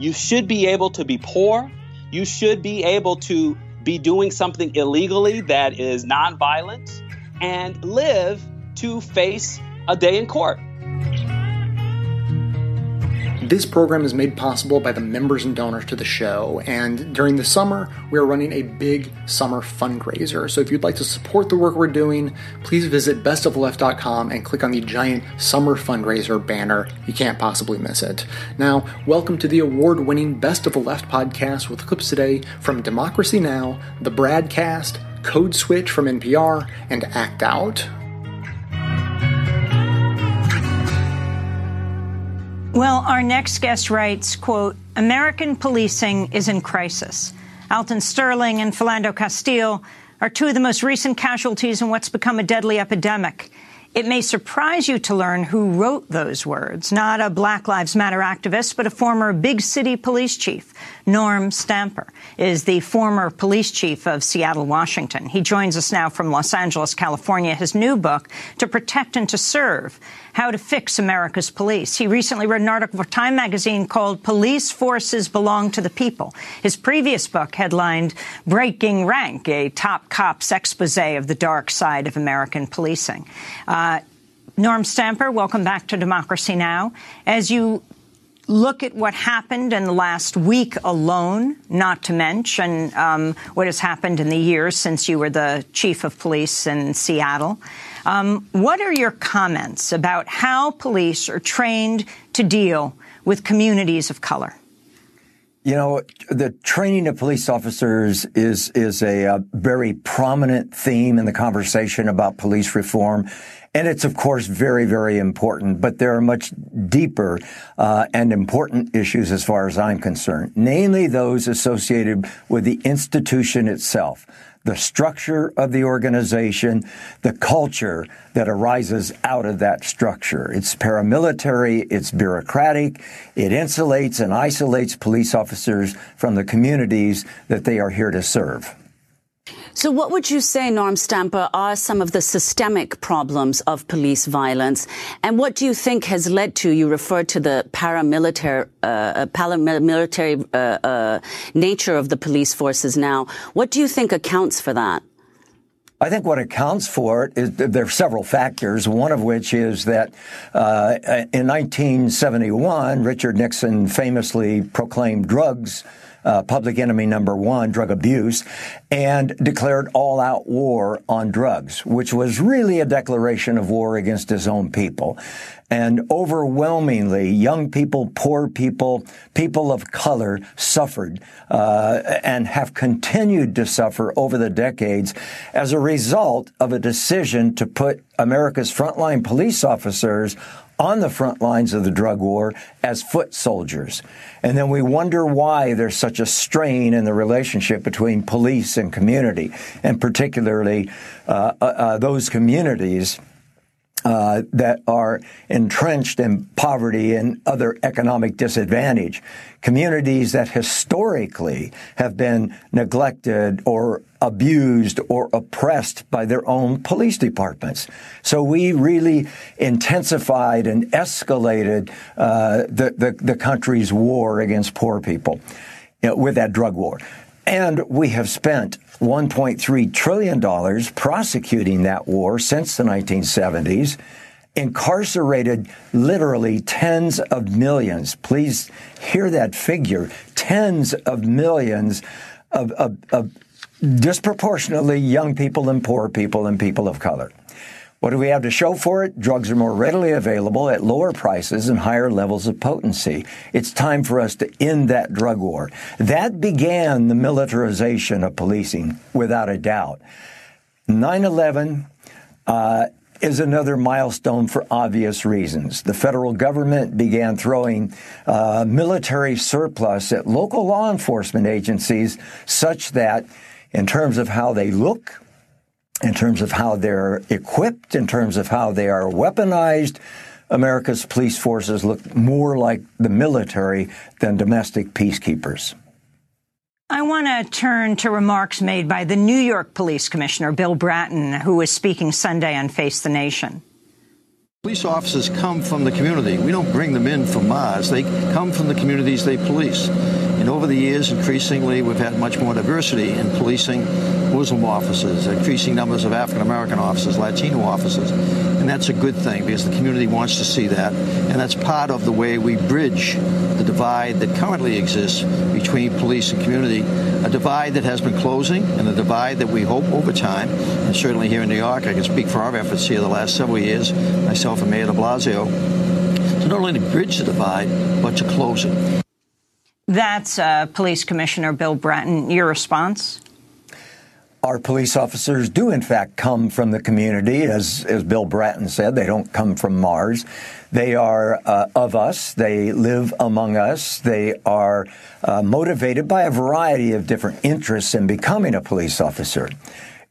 You should be able to be poor. You should be able to be doing something illegally that is nonviolent and live to face a day in court. This program is made possible by the members and donors to the show, and during the summer, we are running a big summer fundraiser. So if you'd like to support the work we're doing, please visit bestofleft.com and click on the giant summer fundraiser banner. You can't possibly miss it. Now, welcome to the award winning Best of the Left podcast with clips today from Democracy Now!, The Bradcast, Code Switch from NPR, and Act Out. Well, our next guest writes, quote, American policing is in crisis. Alton Sterling and Philando Castile are two of the most recent casualties in what's become a deadly epidemic. It may surprise you to learn who wrote those words. Not a Black Lives Matter activist, but a former big city police chief. Norm Stamper is the former police chief of Seattle, Washington. He joins us now from Los Angeles, California. His new book, To Protect and to Serve, How to Fix America's Police. He recently wrote an article for Time magazine called Police Forces Belong to the People. His previous book headlined Breaking Rank, a top cop's expose of the dark side of American policing. Uh, Norm Stamper, welcome back to Democracy Now! As you look at what happened in the last week alone, not to mention um, what has happened in the years since you were the chief of police in Seattle. Um, what are your comments about how police are trained to deal with communities of color? You know, the training of police officers is is a, a, very prominent theme in the conversation about police reform. And it's, of course, very, very important, but there are much deeper uh, and important issues as far as I'm concerned, namely those associated with the institution itself the structure of the organization, the culture that arises out of that structure. It's paramilitary, it's bureaucratic, it insulates and isolates police officers from the communities that they are here to serve. So, what would you say, Norm Stamper, are some of the systemic problems of police violence? And what do you think has led to, you referred to the paramilitary, uh, uh paramilitary uh, uh, nature of the police forces now. What do you think accounts for that? I think what accounts for it is there are several factors, one of which is that uh, in 1971, Richard Nixon famously proclaimed drugs uh, public enemy number one, drug abuse, and declared all out war on drugs, which was really a declaration of war against his own people. And overwhelmingly, young people, poor people, people of color suffered uh, and have continued to suffer over the decades as a result of a decision to put America's frontline police officers on the front lines of the drug war as foot soldiers. And then we wonder why there's such a strain in the relationship between police and community, and particularly uh, uh, uh those communities uh, that are entrenched in poverty and other economic disadvantage, communities that historically have been neglected or abused or oppressed by their own police departments. So we really intensified and escalated uh, the, the, the country's war against poor people you know, with that drug war. And we have spent $1.3 trillion prosecuting that war since the 1970s, incarcerated literally tens of millions. Please hear that figure tens of millions of, of, of disproportionately young people and poor people and people of color. What do we have to show for it? Drugs are more readily available at lower prices and higher levels of potency. It's time for us to end that drug war. That began the militarization of policing, without a doubt. 9 11 uh, is another milestone for obvious reasons. The federal government began throwing uh, military surplus at local law enforcement agencies such that, in terms of how they look, in terms of how they're equipped, in terms of how they are weaponized. America's police forces look more like the military than domestic peacekeepers. I want to turn to remarks made by the New York Police Commissioner, Bill Bratton, who was speaking Sunday on Face the Nation. Police officers come from the community. We don't bring them in from Mars. They come from the communities they police. And over the years, increasingly, we've had much more diversity in policing Muslim officers, increasing numbers of African American officers, Latino officers. And that's a good thing because the community wants to see that. And that's part of the way we bridge the divide that currently exists between police and community, a divide that has been closing and a divide that we hope over time, and certainly here in New York, I can speak for our efforts here the last several years, myself and Mayor de Blasio, to not only bridge the divide, but to close it. That's uh, Police Commissioner Bill Bratton. Your response? Our police officers do, in fact, come from the community. As, as Bill Bratton said, they don't come from Mars. They are uh, of us. They live among us. They are uh, motivated by a variety of different interests in becoming a police officer.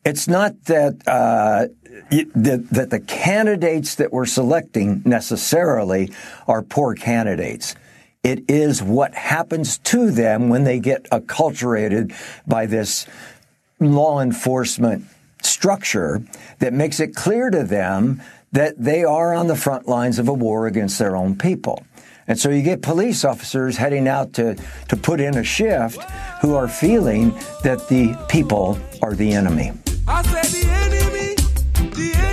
It's not that, uh, that, that the candidates that we're selecting necessarily are poor candidates. It is what happens to them when they get acculturated by this law enforcement structure that makes it clear to them that they are on the front lines of a war against their own people. And so you get police officers heading out to, to put in a shift who are feeling that the people are the enemy. The enemy, the enemy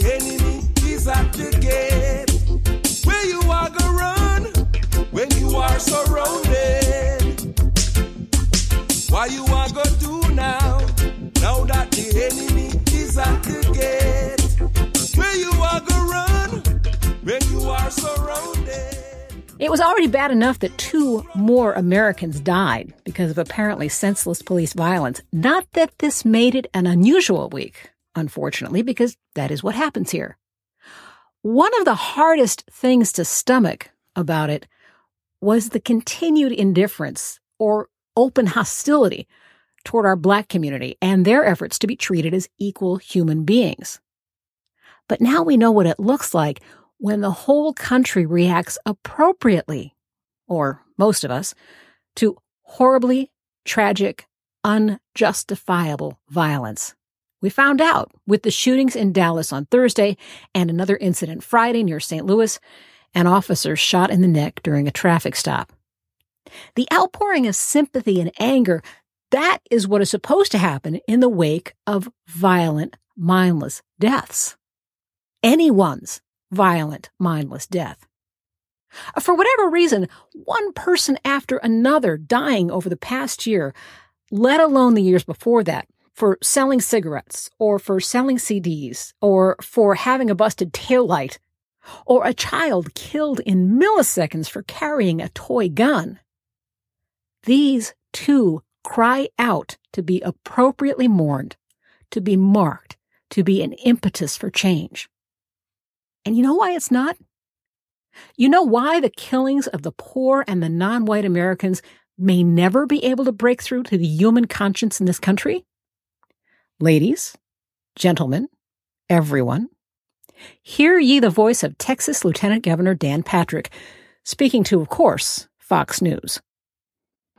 the enemy is at the gate. Where you are surrounded. What you are going to do now? Now that the enemy is at the gate. Where you are to run when you are surrounded. It was already bad enough that two more Americans died because of apparently senseless police violence. Not that this made it an unusual week, unfortunately, because that is what happens here. One of the hardest things to stomach about it was the continued indifference or open hostility toward our black community and their efforts to be treated as equal human beings. But now we know what it looks like when the whole country reacts appropriately, or most of us, to horribly tragic, unjustifiable violence. We found out with the shootings in Dallas on Thursday and another incident Friday near St. Louis an officer shot in the neck during a traffic stop. The outpouring of sympathy and anger, that is what is supposed to happen in the wake of violent, mindless deaths. Anyone's violent, mindless death. For whatever reason, one person after another dying over the past year, let alone the years before that, for selling cigarettes or for selling CDs or for having a busted taillight or a child killed in milliseconds for carrying a toy gun. These too cry out to be appropriately mourned, to be marked, to be an impetus for change. And you know why it's not? You know why the killings of the poor and the non-white Americans may never be able to break through to the human conscience in this country? Ladies, gentlemen, everyone, Hear ye the voice of Texas Lieutenant Governor Dan Patrick, speaking to, of course, Fox News.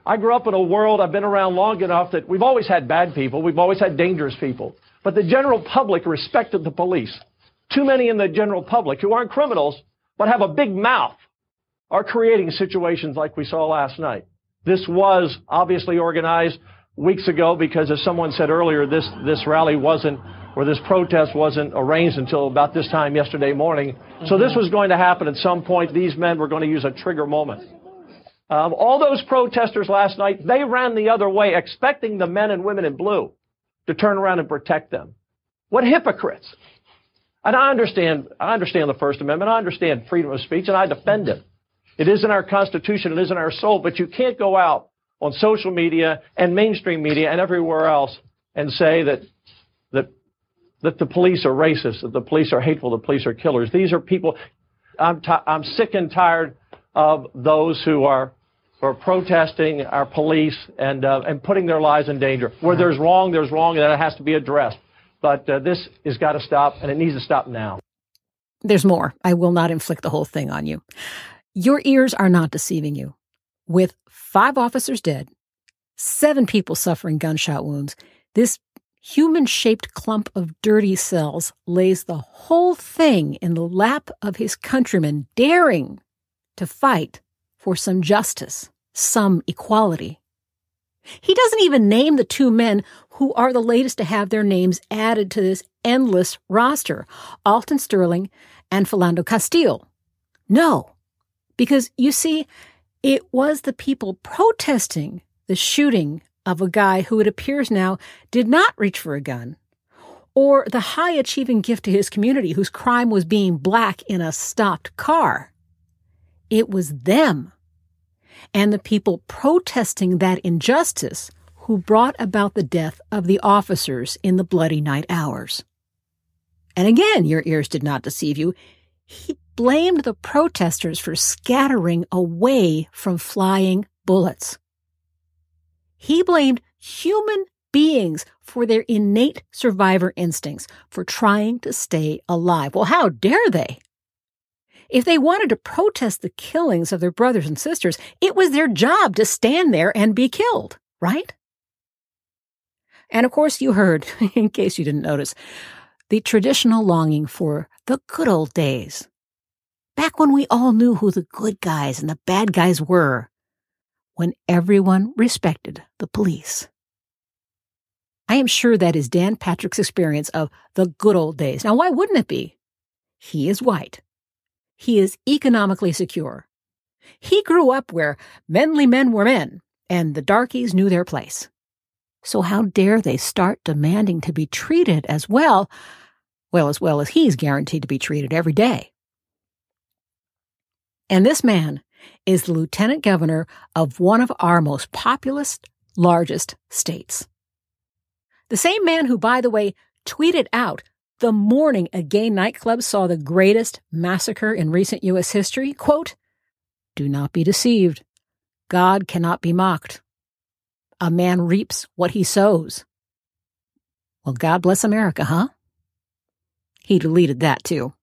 I grew up in a world, I've been around long enough that we've always had bad people, we've always had dangerous people, but the general public respected the police. Too many in the general public who aren't criminals, but have a big mouth, are creating situations like we saw last night. This was obviously organized weeks ago because, as someone said earlier, this, this rally wasn't or this protest wasn't arranged until about this time yesterday morning. Mm-hmm. So this was going to happen at some point. These men were going to use a trigger moment. Um, all those protesters last night, they ran the other way, expecting the men and women in blue to turn around and protect them. What hypocrites! And I understand, I understand the First Amendment. I understand freedom of speech, and I defend it. It is in our Constitution. It is in our soul. But you can't go out on social media and mainstream media and everywhere else and say that that that the police are racist, that the police are hateful, the police are killers. These are people. I'm, t- I'm sick and tired of those who are, who are protesting our police and, uh, and putting their lives in danger. Where there's wrong, there's wrong, and that has to be addressed. But uh, this has got to stop, and it needs to stop now. There's more. I will not inflict the whole thing on you. Your ears are not deceiving you. With five officers dead, seven people suffering gunshot wounds. This human shaped clump of dirty cells lays the whole thing in the lap of his countrymen, daring to fight for some justice, some equality. He doesn't even name the two men who are the latest to have their names added to this endless roster Alton Sterling and Philando Castile. No, because you see, it was the people protesting the shooting of a guy who it appears now did not reach for a gun, or the high achieving gift to his community whose crime was being black in a stopped car. It was them and the people protesting that injustice who brought about the death of the officers in the bloody night hours. And again, your ears did not deceive you. He blamed the protesters for scattering away from flying bullets. He blamed human beings for their innate survivor instincts, for trying to stay alive. Well, how dare they? If they wanted to protest the killings of their brothers and sisters, it was their job to stand there and be killed, right? And of course, you heard, in case you didn't notice, the traditional longing for the good old days. Back when we all knew who the good guys and the bad guys were. When everyone respected the police. I am sure that is Dan Patrick's experience of the good old days. Now, why wouldn't it be? He is white. He is economically secure. He grew up where menly men were men and the darkies knew their place. So how dare they start demanding to be treated as well, well, as well as he's guaranteed to be treated every day. And this man is the lieutenant governor of one of our most populous, largest states. The same man who, by the way, tweeted out the morning a gay nightclub saw the greatest massacre in recent U.S. history, quote, Do not be deceived. God cannot be mocked. A man reaps what he sows. Well, God bless America, huh? He deleted that too.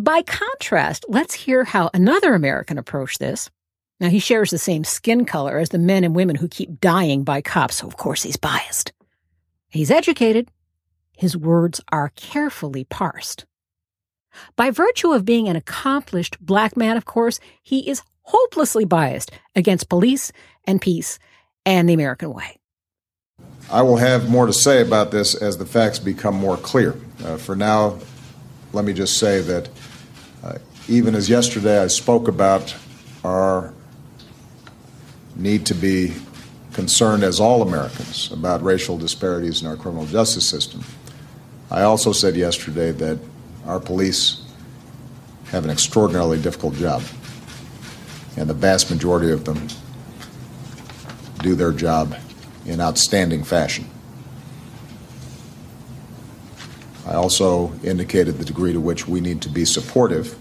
By contrast, let's hear how another American approached this. Now, he shares the same skin color as the men and women who keep dying by cops, so of course he's biased. He's educated, his words are carefully parsed. By virtue of being an accomplished black man, of course, he is hopelessly biased against police and peace and the American way. I will have more to say about this as the facts become more clear. Uh, for now, let me just say that even as yesterday I spoke about our need to be concerned as all Americans about racial disparities in our criminal justice system. I also said yesterday that our police have an extraordinarily difficult job, and the vast majority of them do their job in outstanding fashion. I also indicated the degree to which we need to be supportive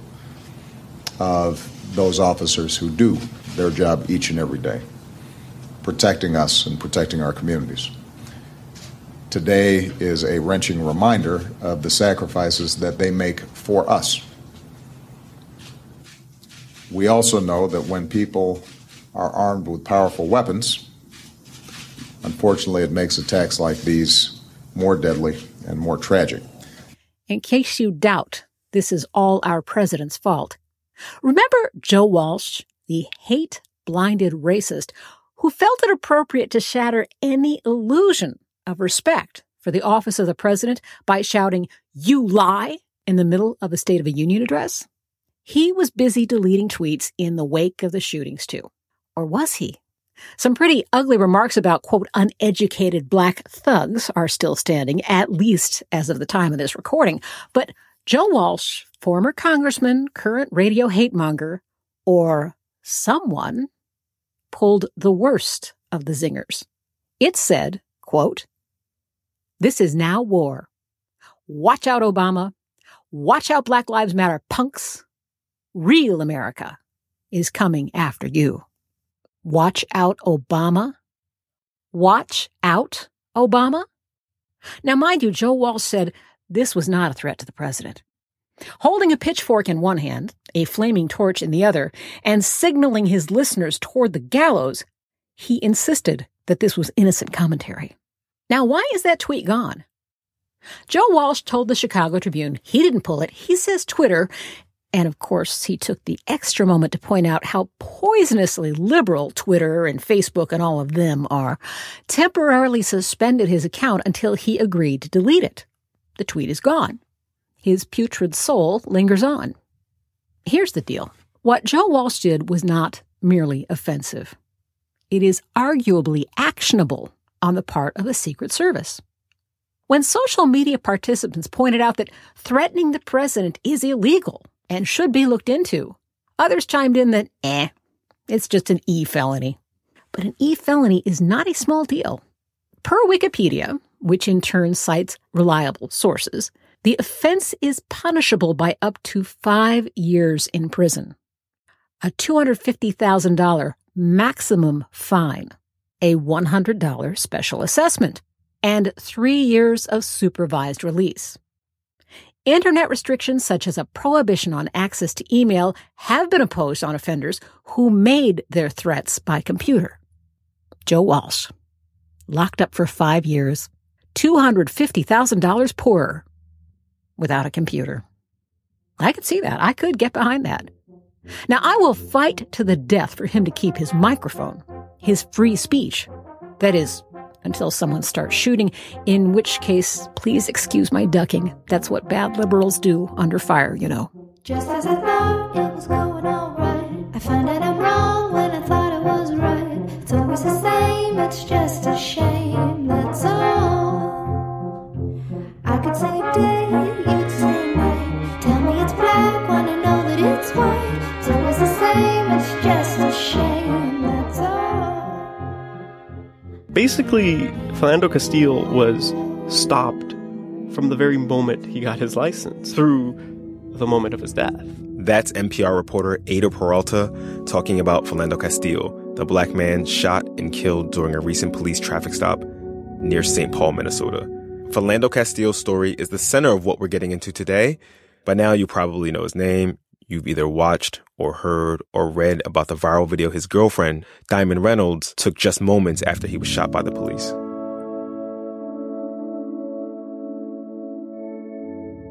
of those officers who do their job each and every day, protecting us and protecting our communities today is a wrenching reminder of the sacrifices that they make for us. We also know that when people are armed with powerful weapons, unfortunately, it makes attacks like these more deadly and more tragic. In case you doubt this is all our president's fault, remember Joe Walsh, the hate blinded racist who felt it appropriate to shatter any illusion of respect for the office of the president by shouting, You lie, in the middle of a State of the Union address? He was busy deleting tweets in the wake of the shootings, too. Or was he? Some pretty ugly remarks about, quote, uneducated black thugs are still standing, at least as of the time of this recording. But Joe Walsh, former congressman, current radio hate monger, or someone, pulled the worst of the zingers. It said, quote, this is now war. Watch out, Obama. Watch out, Black Lives Matter punks. Real America is coming after you. Watch out, Obama. Watch out, Obama. Now, mind you, Joe Walsh said this was not a threat to the president. Holding a pitchfork in one hand, a flaming torch in the other, and signaling his listeners toward the gallows, he insisted that this was innocent commentary. Now, why is that tweet gone? Joe Walsh told the Chicago Tribune he didn't pull it. He says Twitter, and of course, he took the extra moment to point out how poisonously liberal Twitter and Facebook and all of them are, temporarily suspended his account until he agreed to delete it. The tweet is gone. His putrid soul lingers on. Here's the deal. What Joe Walsh did was not merely offensive. It is arguably actionable on the part of the Secret Service. When social media participants pointed out that threatening the president is illegal and should be looked into, others chimed in that, eh, it's just an E felony. But an E felony is not a small deal. Per Wikipedia, which in turn cites reliable sources, the offense is punishable by up to five years in prison, a $250,000 maximum fine, a $100 special assessment, and three years of supervised release. Internet restrictions such as a prohibition on access to email have been imposed on offenders who made their threats by computer. Joe Walsh, locked up for five years, $250,000 poorer, without a computer. I could see that. I could get behind that. Now, I will fight to the death for him to keep his microphone, his free speech. That is, until someone starts shooting, in which case, please excuse my ducking. That's what bad liberals do under fire, you know. Just as I thought it was going all right, I find out I'm wrong when I thought it was right. It's always the same, it's just a shame, that's all. I could say day, Basically, Philando Castile was stopped from the very moment he got his license through the moment of his death. That's NPR reporter Eyder Peralta talking about Philando Castile, the black man shot and killed during a recent police traffic stop near St. Paul, Minnesota. Philando Castile's story is the center of what we're getting into today. By now, you probably know his name. You've either watched or heard or read about the viral video his girlfriend, Diamond Reynolds, took just moments after he was shot by the police.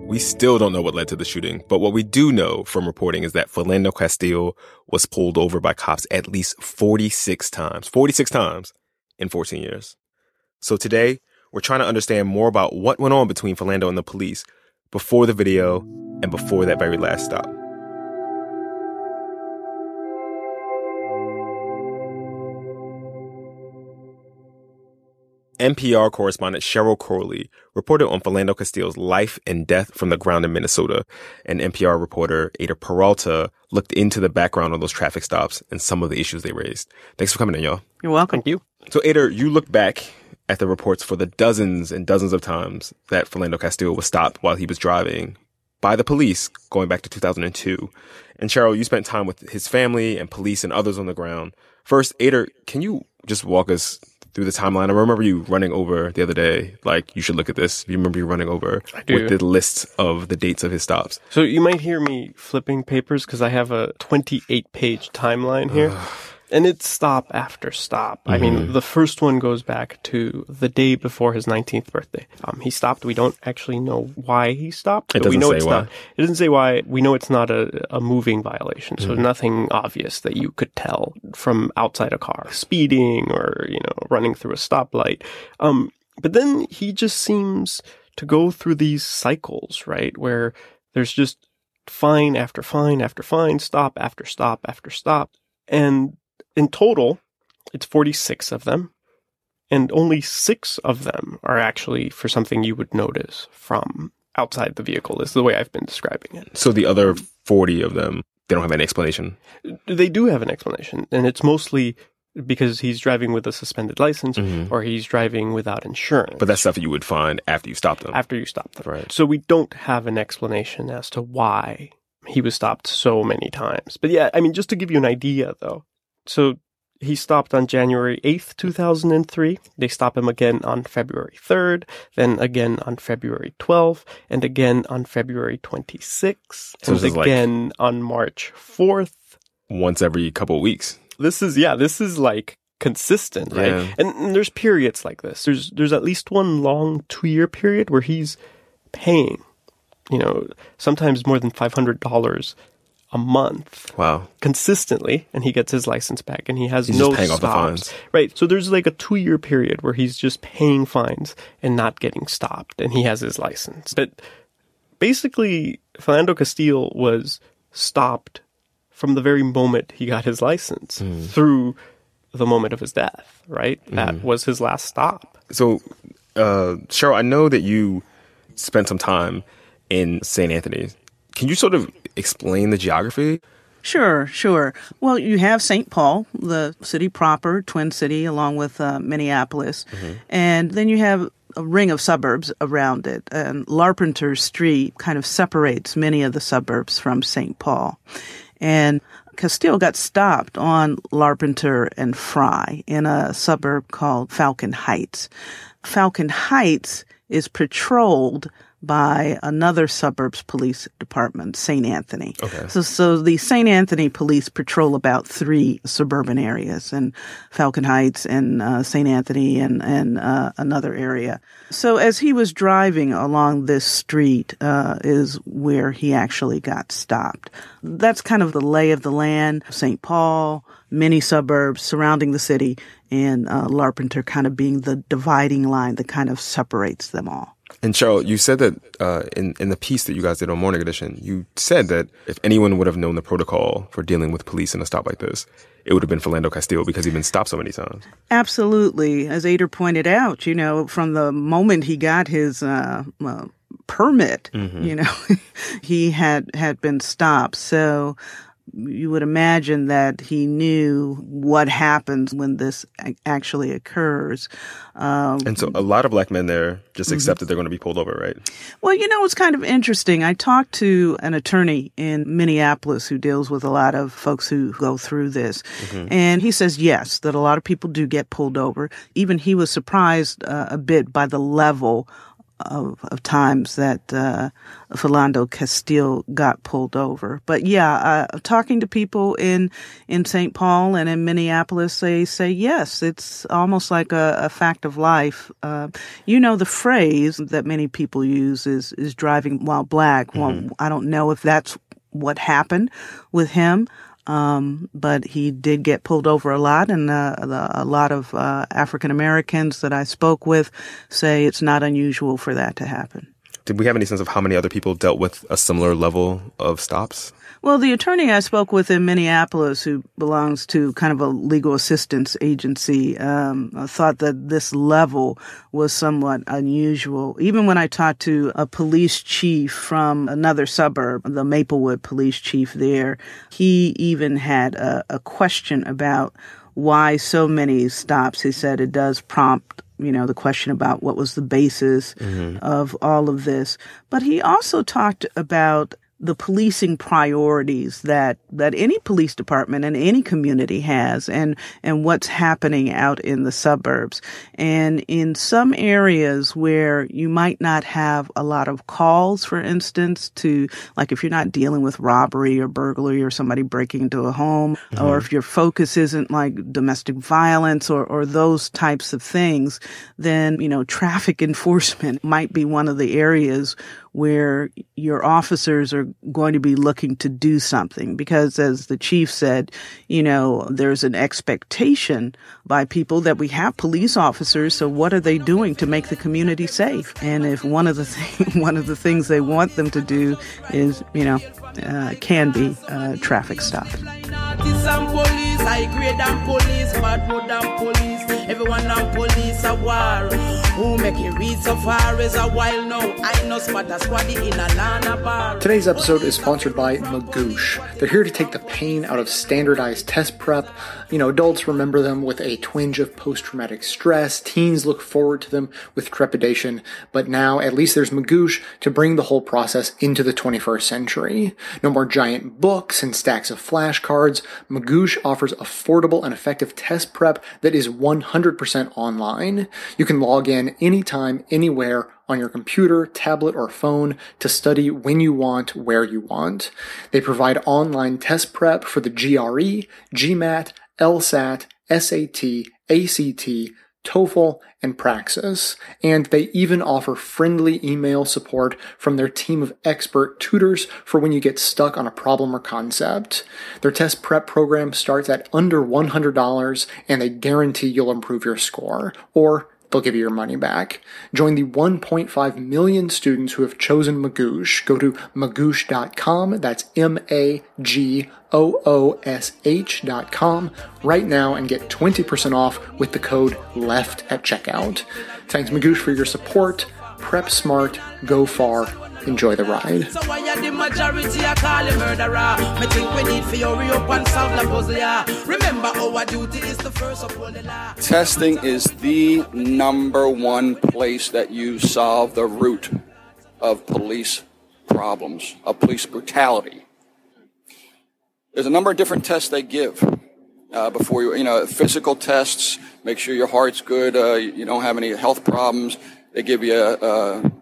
We still don't know what led to the shooting, but what we do know from reporting is that Philando Castile was pulled over by cops at least 46 times. 46 times in 14 years. So today, we're trying to understand more about what went on between Philando and the police before the video and before that very last stop. NPR correspondent Cheryl Corley reported on Philando Castile's life and death from the ground in Minnesota, and NPR reporter Eyder Peralta looked into the background of those traffic stops and some of the issues they raised. Thanks for coming in, y'all. You're welcome. Thank you. So, Eyder, you look back at the reports for the dozens and dozens of times that Philando Castile was stopped while he was driving by the police going back to 2002. And Cheryl, you spent time with his family and police and others on the ground. First, Eyder, can you just walk us through the timeline? I remember you running over the other day, like, you should look at this. You remember you running over with the list of the dates of his stops. So you might hear me flipping papers because I have a 28 page timeline here. and it's stop after stop. I mean, Mhm. the first one goes back to the day before his 19th birthday. Um, he stopped. We don't actually know why he stopped. It doesn't know say it's why. not. It doesn't say why. We know it's not a, a moving violation. So Mhm. nothing obvious that you could tell from outside a car, speeding or you know running through a stoplight. Um, but then he just seems to go through these cycles, right, where there's just fine after fine after fine, stop after stop after stop. And in total, it's 46 of them. And only six of them are actually for something you would notice from outside the vehicle, is the way I've been describing it. So the other 40 of them, they don't have any explanation. They do have an explanation, and it's mostly because he's driving with a suspended license Mhm. or he's driving without insurance. But that's stuff you would find after you stop them. after you stop them. Right. So we don't have an explanation as to why he was stopped so many times. But yeah, I mean, just to give you an idea though. So he stopped on January 8th, 2003. They stop him again on February 3rd, then again on February 12th, and again on February 26th, So and is like- again on March 4th. Once every couple of weeks. This is, yeah, this is like consistent, right? Yeah. And, and there's periods like this. There's there's at least one long two year period where he's paying, you know, sometimes more than five hundred dollars a month Wow. consistently, and he gets his license back, and he has He's no paying off the stops. fines. Right. So there's like a two year period where he's just paying fines and not getting stopped, and he has his license. But basically, Philando Castile was stopped from the very moment he got his license Hmm. through the moment of his death. Right. That was his last stop. So, uh, Cheryl, I know that you spent some time in St. Anthony. Can you sort of explain the geography? Sure, sure. Well, you have St. Paul, the city proper, Twin City, along with uh, Minneapolis. And then you have a ring of suburbs around it. And Larpenteur Street kind of separates many of the suburbs from St. Paul. And Castile got stopped on Larpenteur and Fry in a suburb called Falcon Heights. Falcon Heights is patrolled by another suburbs police department, St. Anthony. Okay. So, so the St. Anthony police patrol about three suburban areas and Falcon Heights and uh, St. Anthony and, and uh, another area. So as he was driving along this street uh, is where he actually got stopped. That's kind of the lay of the land. St. Paul, many suburbs surrounding the city, and uh, Larpenteur kind of being the dividing line that kind of separates them all. And Cheryl, you said that uh, in in the piece that you guys did on Morning Edition, you said that if anyone would have known the protocol for dealing with police in a stop like this, it would have been Philando Castile because he'd been stopped so many times. Absolutely. As Eyder pointed out, you know, from the moment he got his uh, uh, permit, you know, he had had been stopped. So you would imagine that he knew what happens when this actually occurs. Um, And so a lot of black men there just accept that they're going to be pulled over, right? Well, you know, it's kind of interesting. I talked to an attorney in Minneapolis who deals with a lot of folks who go through this. And he says, yes, that a lot of people do get pulled over. Even he was surprised uh, a bit by the level of, of times that uh, Philando Castile got pulled over. But yeah, uh, talking to people in in St. Paul and in Minneapolis, they say yes, it's almost like a, a fact of life. Uh, you know, the phrase that many people use is is driving while black. Well, I don't know if that's what happened with him. Um, but he did get pulled over a lot, and uh, the, a lot of uh, African Americans that I spoke with say it's not unusual for that to happen. Did we have any sense of how many other people dealt with a similar level of stops? Well, the attorney I spoke with in Minneapolis, who belongs to kind of a legal assistance agency, um, thought that this level was somewhat unusual. Even when I talked to a police chief from another suburb, the Maplewood police chief there, he even had a, a question about why so many stops. He said it does prompt you know, the question about what was the basis of all of this. But he also talked about the policing priorities that, that any police department and any community has and, and what's happening out in the suburbs. And in some areas where you might not have a lot of calls, for instance, to, like if you're not dealing with robbery or burglary or somebody breaking into a home, mm-hmm. or if your focus isn't like domestic violence or, or those types of things, then, you know, traffic enforcement might be one of the areas where your officers are going to be looking to do something because as the chief said, you know, there's an expectation by people that we have police officers. So what are they doing to make the community safe? And if one of the thing, one of the things they want them to do is, you know, uh, can be uh, traffic police. Everyone police a war. Who make it read so far is a while. I know in a Lana bar. Today's episode is sponsored by Magoosh. They're here to take the pain out of standardized test prep. You know, adults remember them with a twinge of post traumatic stress. Teens look forward to them with trepidation. But now, at least there's Magoosh to bring the whole process into the 21st century. No more giant books and stacks of flashcards. Magoosh offers affordable and effective test prep that is 100% online. You can log in anytime, anywhere on your computer, tablet, or phone to study when you want, where you want. They provide online test prep for the GRE, GMAT, LSAT, SAT, ACT, TOEFL, and Praxis, and they even offer friendly email support from their team of expert tutors for when you get stuck on a problem or concept. Their test prep program starts at under $100 and they guarantee you'll improve your score, or they'll give you your money back. Join the 1.5 million students who have chosen Magoosh. Go to magoosh.com, that's M-A-G-O-O-S-H.com right now and get 20% off with the code LEFT at checkout. Thanks Magoosh for your support. Prep smart, go far, enjoy the ride. So why are the majority a call you murderer? Me think we need for you hurry up and solve the puzzle, yeah. Remember our duty is the first uphold the law. Testing is the number one place that you solve the root of police problems, of police brutality. There's a number of different tests they give uh, before you, you know, physical tests, make sure your heart's good, uh, you don't have any health problems. They give you a, a,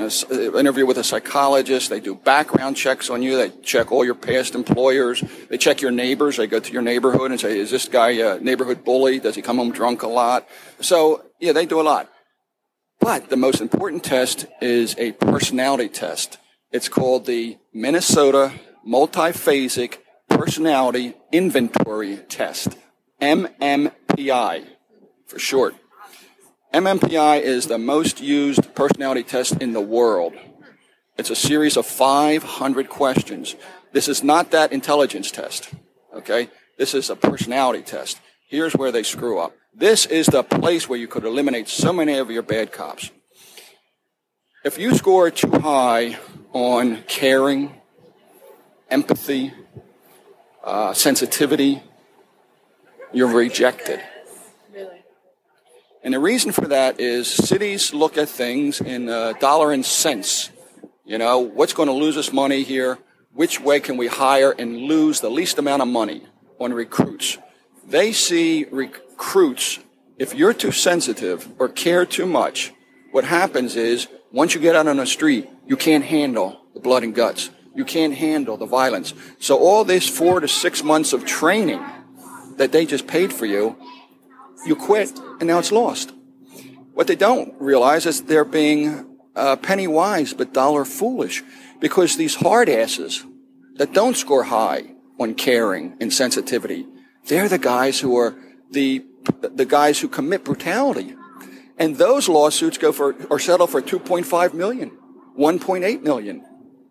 a s- uh, interview with a psychologist. They do background checks on you. They check all your past employers. They check your neighbors. They go to your neighborhood and say, is this guy a neighborhood bully? Does he come home drunk a lot? So, yeah, they do a lot. But the most important test is a personality test. It's called the Minnesota Multiphasic Personality Inventory Test. MMPI for short. MMPI is the most used personality test in the world. It's a series of 500 questions. This is not that intelligence test. Okay? This is a personality test. Here's where they screw up. This is the place where you could eliminate so many of your bad cops. If you score too high on caring, empathy, uh, sensitivity, you're rejected. And the reason for that is cities look at things in uh, dollar and cents. You know, what's going to lose us money here? Which way can we hire and lose the least amount of money on recruits? They see recruits, if you're too sensitive or care too much, what happens is once you get out on the street, you can't handle the blood and guts. You can't handle the violence. So all this four to six months of training that they just paid for you, you quit and now it's lost. What they don't realize is they're being uh, penny wise but dollar foolish because these hard asses that don't score high on caring and sensitivity, they're the guys who are the the guys who commit brutality. And those lawsuits go for or settle for 2.5 million, 1.8 million.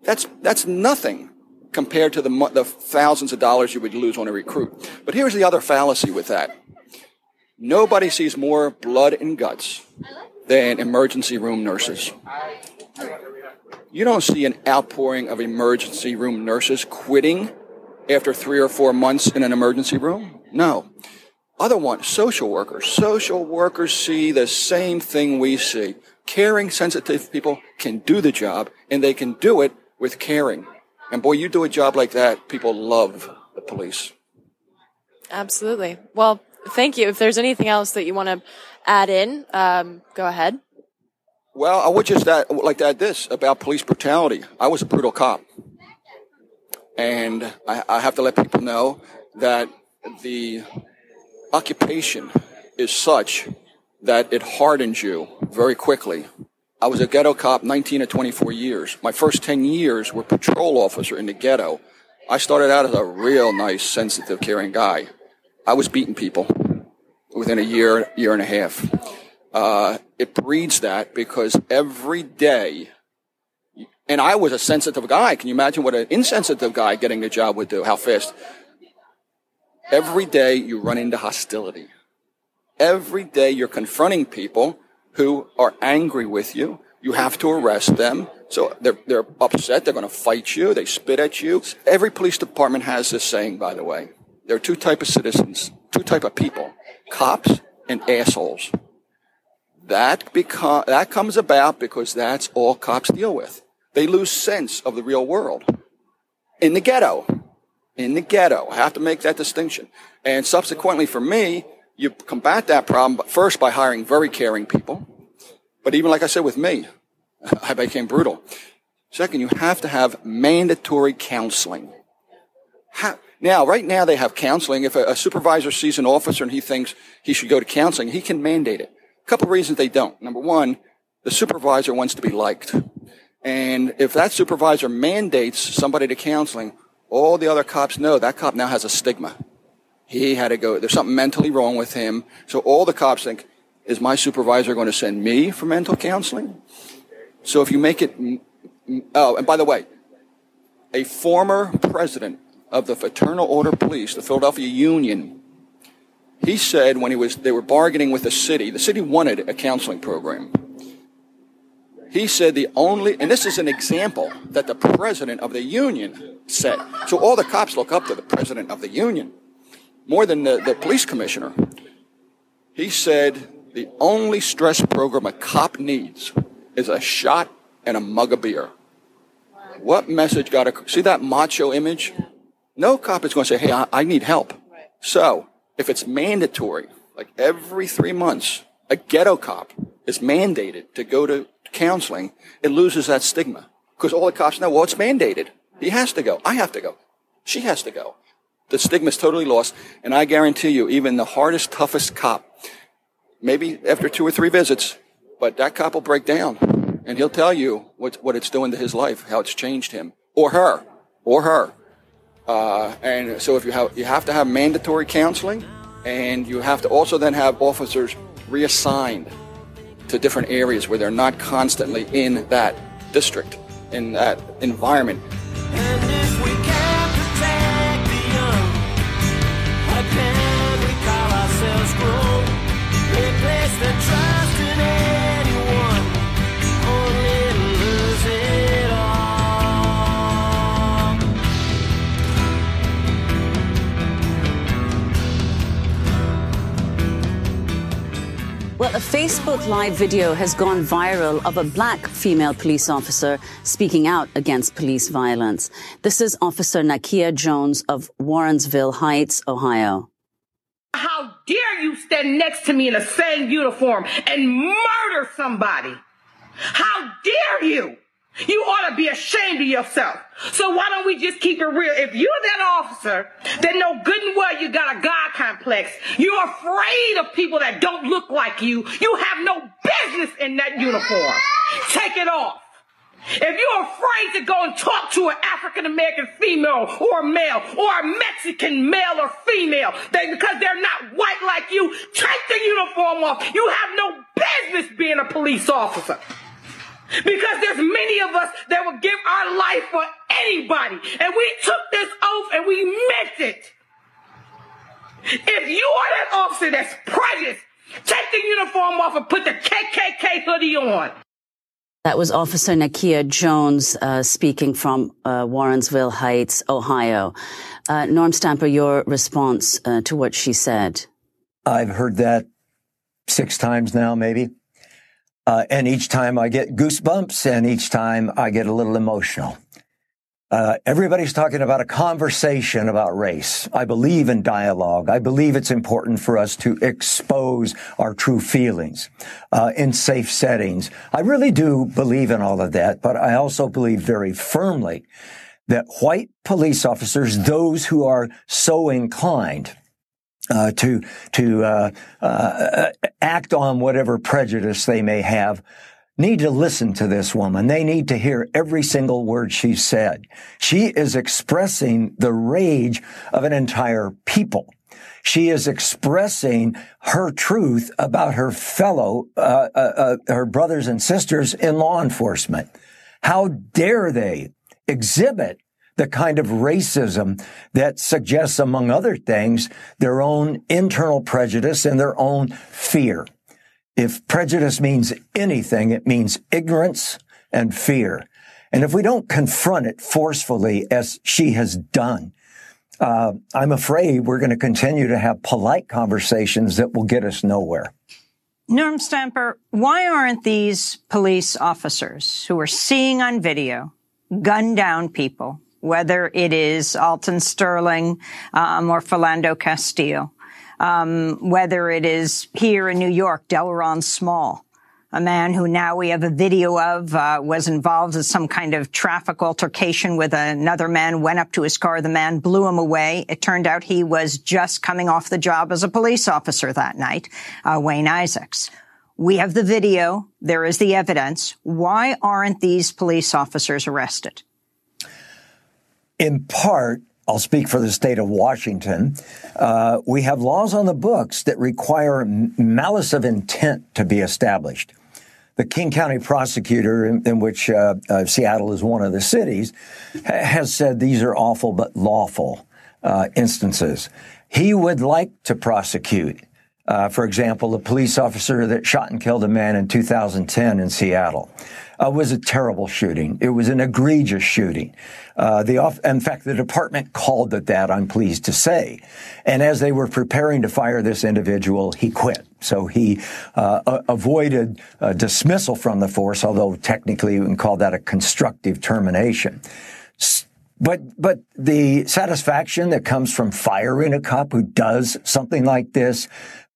That's that's nothing compared to the the thousands of dollars you would lose on a recruit. But here's the other fallacy with that. Nobody sees more blood and guts than emergency room nurses. You don't see an outpouring of emergency room nurses quitting after three or four months in an emergency room. No. Other ones, social workers. Social workers see the same thing we see. Caring, sensitive people can do the job, and they can do it with caring. And boy, you do a job like that, people love the police. Absolutely. Well, thank you. If there's anything else that you want to add in, um, go ahead. Well, I would just add, like to add this about police brutality. I was a brutal cop. And I, I have to let people know that the occupation is such that it hardens you very quickly. I was a ghetto cop 19 to 24 years. My first 10 years were patrol officer in the ghetto. I started out as a real nice, sensitive, caring guy. I was beating people within a year, year and a half. Uh, it breeds that because every day, and I was a sensitive guy. Can you imagine what an insensitive guy getting the job would do? How fast? Every day you run into hostility. Every day you're confronting people who are angry with you. You have to arrest them. So they're, they're upset. They're going to fight you. They spit at you. Every police department has this saying, by the way. There are two type of citizens, two type of people, cops and assholes. That become, that comes about because that's all cops deal with. They lose sense of the real world. In the ghetto. In the ghetto. I have to make that distinction. And subsequently for me, you combat that problem first by hiring very caring people. But even like I said with me, I became brutal. Second, you have to have mandatory counseling. How, Now, right now they have counseling. If a, a, supervisor sees an officer and he thinks he should go to counseling, he can mandate it. A couple reasons they don't. Number one, the supervisor wants to be liked. And if that supervisor mandates somebody to counseling, all the other cops know that cop now has a stigma. He had to go, there's something mentally wrong with him. So all the cops think, is my supervisor going to send me for mental counseling? So if you make it, oh, and by the way, a former president of the Fraternal Order Police, the Philadelphia Union, he said when he was, they were bargaining with the city, the city wanted a counseling program. He said the only, and this is an example that the president of the union said. So all the cops look up to the president of the union more than the, the police commissioner. He said the only stress program a cop needs is a shot and a mug of beer. What message got to see that macho image? No cop is going to say, Hey, I, I need help. So if it's mandatory, like every three months, a ghetto cop is mandated to go to counseling, it loses that stigma. Because all the cops know, well, it's mandated. He has to go. I have to go. She has to go. The stigma is totally lost. And I guarantee you, even the hardest, toughest cop, maybe after two or three visits, but that cop will break down and he'll tell you what, what it's doing to his life, how it's changed him or her or her. Uh, and so if you have, you have to have mandatory counseling and you have to also then have officers reassigned to different areas where they're not constantly in that district, in that environment. Well, a Facebook Live video has gone viral of a black female police officer speaking out against police violence. This is Officer Nakia Jones of Warrensville Heights, Ohio. How dare you stand next to me in the same uniform and murder somebody? How dare you? You ought to be ashamed of yourself. So why don't we just keep it real? If you're that officer that know good and well you got a God complex, you're afraid of people that don't look like you, you have no business in that uniform. Take it off. If you're afraid to go and talk to an African American female or a male or a Mexican male or female they, because they're not white like you, take the uniform off. You have no business being a police officer. Because there's many of us that will give our life for anybody. And we took this oath and we meant it. If you are that officer that's prejudiced, take the uniform off and put the KKK hoodie on. That was Officer Nakia Jones uh, speaking from uh, Warrensville Heights, Ohio. Uh, Norm Stamper, your response uh, to what she said. I've heard that six times now, maybe. Uh, and each time I get goosebumps and each time I get a little emotional. Uh, everybody's talking about a conversation about race. I believe in dialogue. I believe it's important for us to expose our true feelings uh, in safe settings. I really do believe in all of that, but I also believe very firmly that white police officers, those who are so inclined, uh, to to uh, uh, act on whatever prejudice they may have need to listen to this woman. They need to hear every single word she said. She is expressing the rage of an entire people. She is expressing her truth about her fellow, uh, uh, uh, her brothers and sisters in law enforcement. How dare they exhibit the kind of racism that suggests, among other things, their own internal prejudice and their own fear. If prejudice means anything, it means ignorance and fear. And if we don't confront it forcefully as she has done, uh, I'm afraid we're going to continue to have polite conversations that will get us nowhere. Norm Stamper, why aren't these police officers who are seeing on video gun down people whether it is Alton Sterling um, or Philando Castillo, um, whether it is here in New York, Delrawn Small. a man who now we have a video of uh, was involved in some kind of traffic altercation with another man, went up to his car. The man blew him away. It turned out he was just coming off the job as a police officer that night, uh, Wayne Isaacs. We have the video. There is the evidence. Why aren't these police officers arrested? In part, I'll speak for the state of Washington. Uh, we have laws on the books that require malice of intent to be established. The King County prosecutor, in, in which uh, uh, Seattle is one of the cities, ha- has said these are awful but lawful uh, instances. He would like to prosecute, uh, for example, the police officer that shot and killed a man in 2010 in Seattle uh, was a terrible shooting. It was an egregious shooting. Uh, the off- in fact, the department called it that. I'm pleased to say. And as they were preparing to fire this individual, he quit. So he uh, avoided dismissal from the force, although technically we can call that a constructive termination. But, but the satisfaction that comes from firing a cop who does something like this,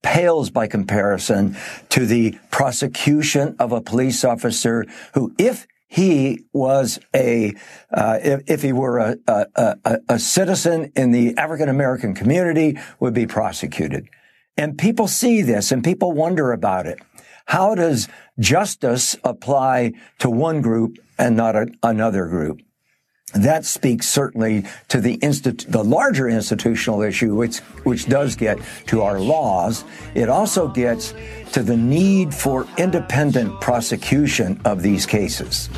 pales by comparison to the prosecution of a police officer who, if he was a, uh, if, if, he were a, a, a, a citizen in the African American community, would be prosecuted. And people see this and people wonder about it. How does justice apply to one group and not another group? That speaks certainly to the institu- the larger institutional issue, which which does get to our laws. It also gets to the need for independent prosecution of these cases.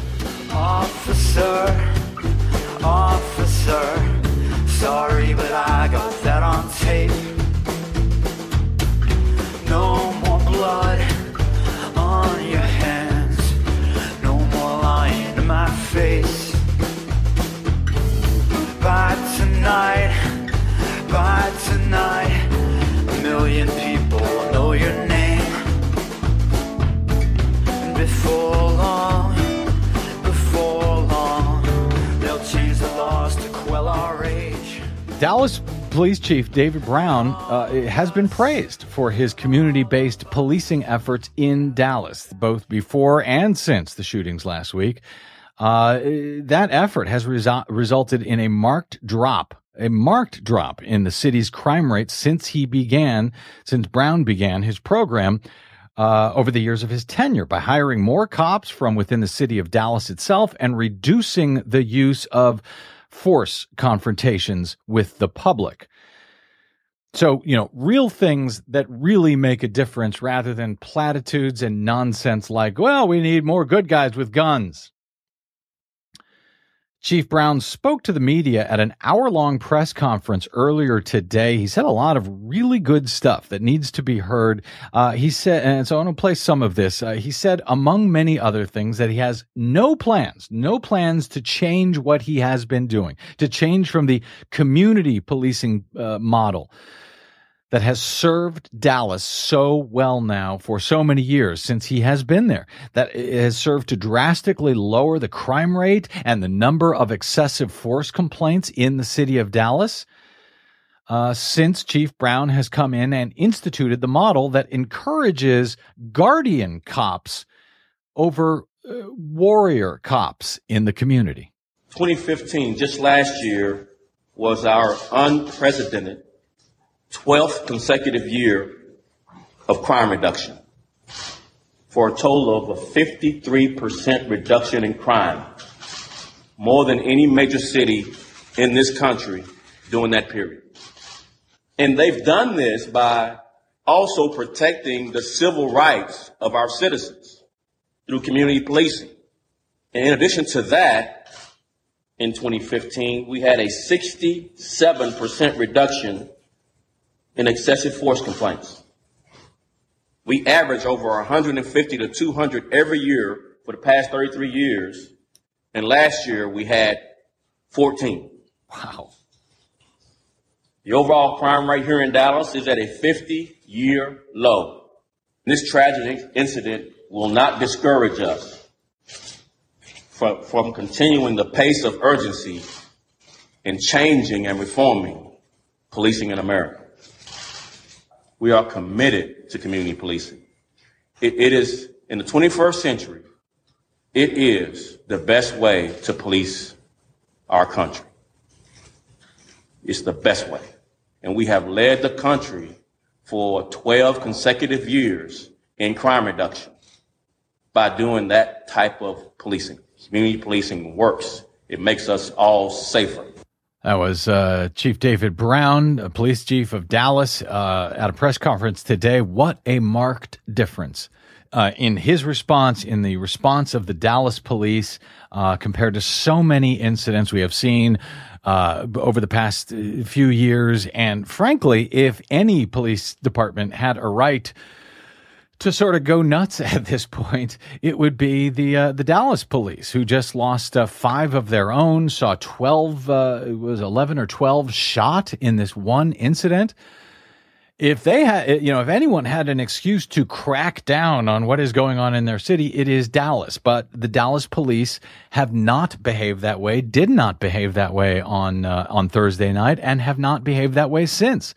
Officer, officer, sorry, but I got that on tape. No more blood on your hands, no more lying my face by tonight, by tonight, a million people will know your name. And before long, before long, they'll change the laws to quell our rage. Dallas Police Chief David Brown uh, has been praised for his community based policing efforts in Dallas, both before and since the shootings last week. Uh, that effort has resu- resulted in a marked drop a marked drop in the city's crime rate since he began, since Brown began his program uh, over the years of his tenure by hiring more cops from within the city of Dallas itself and reducing the use of force confrontations with the public. So, you know, real things that really make a difference rather than platitudes and nonsense like, well, we need more good guys with guns. Chief Brown spoke to the media at an hour long press conference earlier today. He said a lot of really good stuff that needs to be heard. Uh, he said, and so I'm going to play some of this. Uh, he said, among many other things, that he has no plans, no plans to change what he has been doing, to change from the community policing uh, model that has served Dallas so well now for so many years since he has been there, that it has served to drastically lower the crime rate and the number of excessive force complaints in the city of Dallas. Uh, since Chief Brown has come in and instituted the model that encourages guardian cops over uh, warrior cops in the community. 2015, just last year, was our unprecedented 12th consecutive year of crime reduction for a total of a 53% reduction in crime, more than any major city in this country during that period. And they've done this by also protecting the civil rights of our citizens through community policing. And in addition to that, in 2015, we had a 67% reduction in excessive force complaints. We average over 150 to 200 every year for the past 33 years. And last year we had 14. Wow. The overall crime rate here in Dallas is at a 50 year low. This tragic incident will not discourage us from, from continuing the pace of urgency in changing and reforming policing in America. We are committed to community policing. it, it is in the 21st century, it is the best way to police our country. It's the best way. And we have led the country for 12 consecutive years in crime reduction by doing that type of policing. Community policing works. It makes us all safer. That was uh, Chief David Brown, a police chief of Dallas, uh, at a press conference today. What a marked difference uh, in his response, in the response of the Dallas police, uh, compared to so many incidents we have seen uh, over the past uh, few years. And frankly, if any police department had a right to sort of go nuts at this point, it would be the uh, the Dallas police who just lost uh, five of their own, saw twelve, uh, it was eleven or twelve shot in this one incident. If they had, you know, if anyone had an excuse to crack down on what is going on in their city, it is Dallas. But the Dallas police have not behaved that way, did not behave that way on uh, on Thursday night, and have not behaved that way since.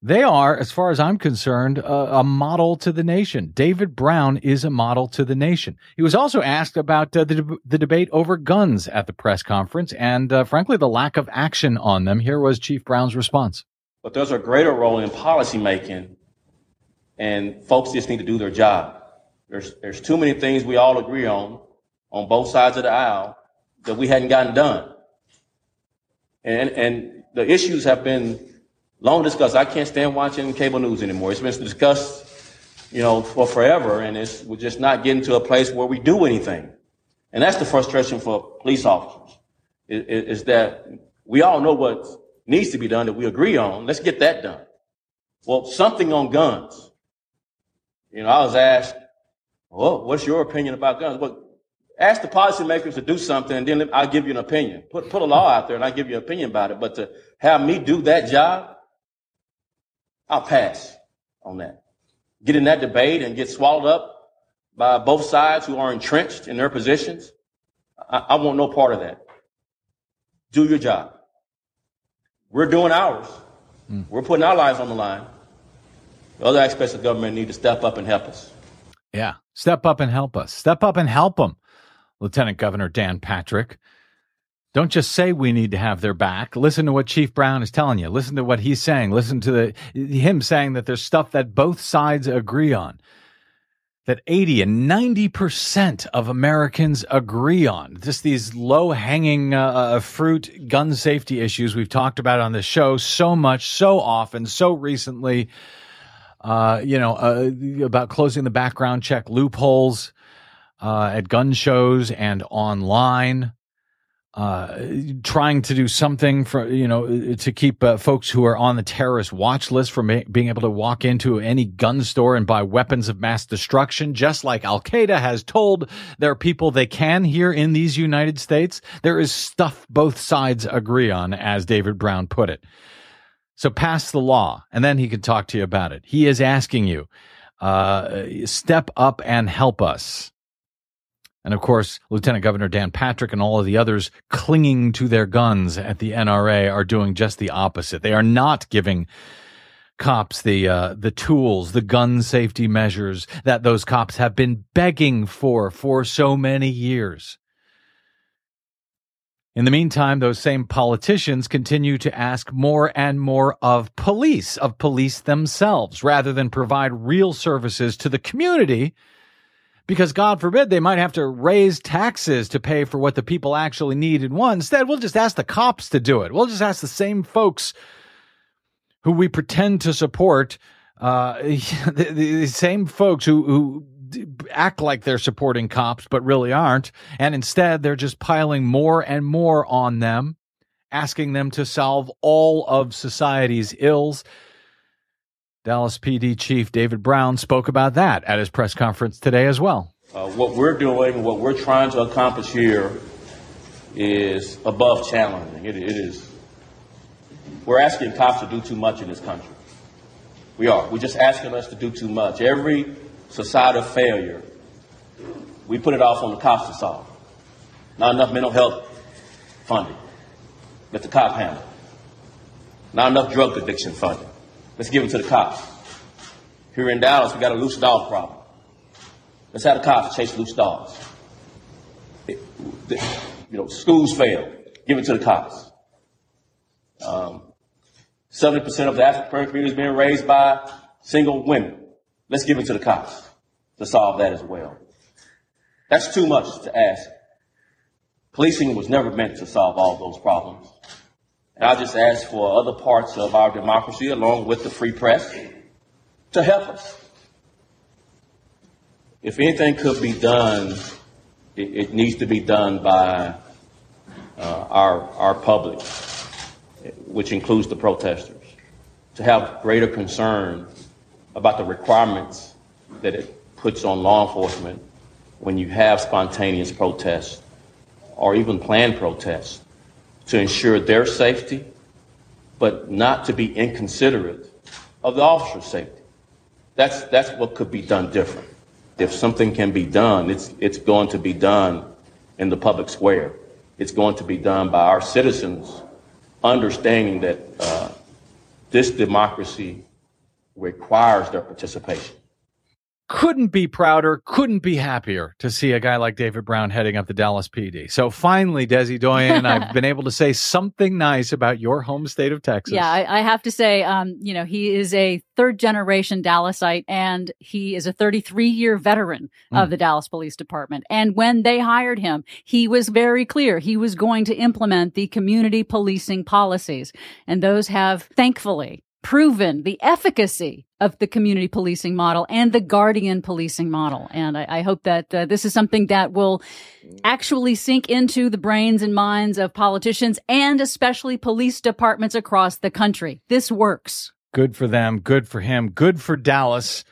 They are, as far as I'm concerned, a, a, model to the nation. David Brown is a model to the nation. He was also asked about uh, the, the debate over guns at the press conference and, uh, frankly, the lack of action on them. Here was Chief Brown's response. But there's a greater role in policymaking, and folks just need to do their job. There's, there's too many things we all agree on, on both sides of the aisle, that we hadn't gotten done. And, and the issues have been long discussed. I can't stand watching cable news anymore. It's been discussed, you know, for forever, and it's we're just not getting to a place where we do anything. And that's the frustration for police officers, is, is that we all know what needs to be done that we agree on. Let's get that done. Well, something on guns. You know, I was asked, well, what's your opinion about guns? Well, ask the policymakers to do something and then I'll give you an opinion. Put, put a law out there and I'll give you an opinion about it. But to have me do that job, I'll pass on that. Get in that debate and get swallowed up by both sides who are entrenched in their positions. I, I want no part of that. Do your job. We're doing ours. Mm. We're putting our lives on the line. The other aspects of government need to step up and help us. Yeah, step up and help us. Step up and help them. Lieutenant Governor Dan Patrick. Don't just say we need to have their back. Listen to what Chief Brown is telling you. Listen to what he's saying. Listen to the him saying that there's stuff that both sides agree on. That 80 and 90% of Americans agree on. Just these low hanging uh, uh, fruit gun safety issues we've talked about on the show so much, so often, so recently. Uh, you know, uh, about closing the background check loopholes uh, at gun shows and online uh, trying to do something for you know to keep uh, folks who are on the terrorist watch list from being able to walk into any gun store and buy weapons of mass destruction, just like Al Qaeda has told their people they can here in these United States. There is stuff both sides agree on, as David Brown put it. So pass the law, and then he can talk to you about it. He is asking you, uh, step up and help us. And of course, Lieutenant Governor Dan Patrick and all of the others clinging to their guns at the NRA are doing just the opposite. They are not giving cops the uh, the tools, the gun safety measures that those cops have been begging for for so many years. In the meantime, those same politicians continue to ask more and more of police, of police themselves, rather than provide real services to the community because God forbid they might have to raise taxes to pay for what the people actually need and want. Instead, we'll just ask the cops to do it. We'll just ask the same folks who we pretend to support, uh, the, the, same folks who, who act like they're supporting cops but really aren't. And instead, they're just piling more and more on them, asking them to solve all of society's ills. Dallas PD Chief David Brown spoke about that at his press conference today as well. Uh, what we're doing, what we're trying to accomplish here is above challenging. It, it is. We're asking cops to do too much in this country. We are. We're just asking us to do too much. Every societal failure, we put it off on the cops to solve. Not enough mental health funding. Let the cop handle. Not enough drug addiction funding. Let's give it to the cops. Here in Dallas, we got a loose dog problem. Let's have the cops chase loose dogs. It- the- you know, schools fail. Give it to the cops. Um, 70% of the African American community is being raised by single women. Let's give it to the cops to solve that as well. That's too much to ask. Policing was never meant to solve all those problems. I just ask for other parts of our democracy, along with the free press, to help us. If anything could be done, it, it needs to be done by uh, our, our public, which includes the protesters, to have greater concern about the requirements that it puts on law enforcement when you have spontaneous protests or even planned protests to ensure their safety, but not to be inconsiderate of the officer's safety. That's, that's what could be done different. If something can be done, it's, it's going to be done in the public square. It's going to be done by our citizens understanding that uh, this democracy requires their participation. Couldn't be prouder, couldn't be happier to see a guy like David Brown heading up the Dallas PD. So finally, Desi Doyen, I've been able to say something nice about your home state of Texas. Yeah, I, I have to say, um, you know, he is a third generation Dallasite and he is a 33 year veteran of Mm. the Dallas Police Department. And when they hired him, he was very clear he was going to implement the community policing policies. And those have thankfully proven the efficacy of the community policing model and the guardian policing model. And I, I hope that uh, this is something that will actually sink into the brains and minds of politicians and especially police departments across the country. This works. Good for them. Good for him. Good for Dallas.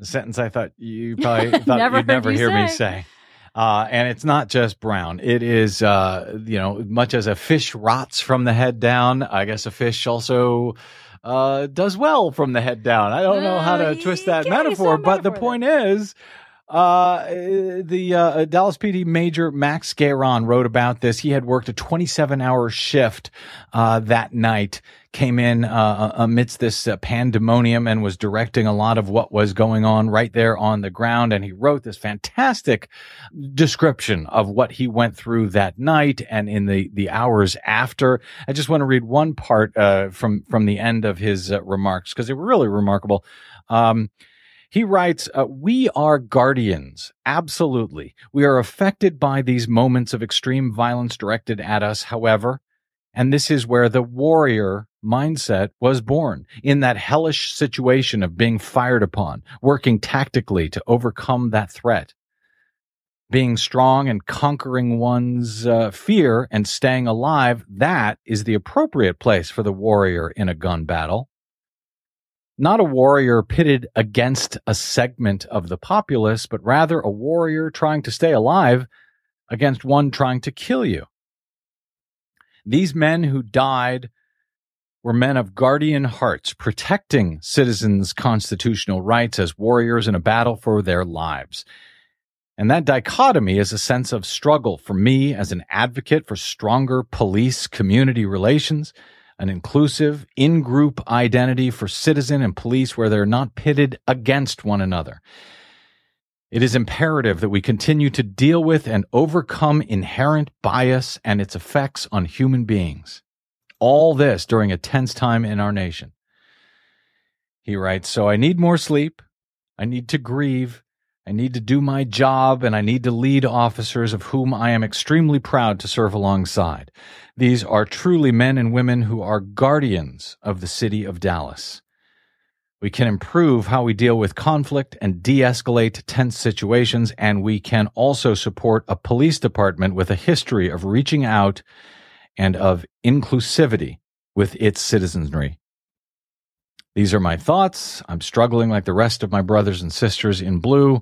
The sentence I thought you probably thought Never you'd never you hear me say. say. Uh, and it's not just Brown. It is, uh, you know, much as a fish rots from the head down, I guess a fish also uh, does well from the head down. I don't know how to twist that metaphor, but the point is, uh, the uh, Dallas PD Major Max Geron wrote about this. He had worked a 27 hour shift uh, that night, came in uh, amidst this uh, pandemonium and was directing a lot of what was going on right there on the ground. And he wrote this fantastic description of what he went through that night and in the, the hours after. I just want to read one part uh, from from the end of his uh, remarks because they were really remarkable. Um, he writes, uh, We are guardians. Absolutely. We are affected by these moments of extreme violence directed at us, however. And this is where the warrior mindset was born in that hellish situation of being fired upon, working tactically to overcome that threat. Being strong and conquering one's uh, fear and staying alive, that is the appropriate place for the warrior in a gun battle not a warrior pitted against a segment of the populace, but rather a warrior trying to stay alive against one trying to kill you. These men who died were men of guardian hearts, protecting citizens' constitutional rights as warriors in a battle for their lives. And that dichotomy is a sense of struggle for me as an advocate for stronger police community relations an inclusive in group identity for citizen and police where they're not pitted against one another. It is imperative that we continue to deal with and overcome inherent bias and its effects on human beings. All this during a tense time in our nation. He writes, So I need more sleep. I need to grieve. I need to do my job and I need to lead officers of whom I am extremely proud to serve alongside. These are truly men and women who are guardians of the city of Dallas. We can improve how we deal with conflict and de escalate tense situations, and we can also support a police department with a history of reaching out and of inclusivity with its citizenry. These are my thoughts. I'm struggling like the rest of my brothers and sisters in blue,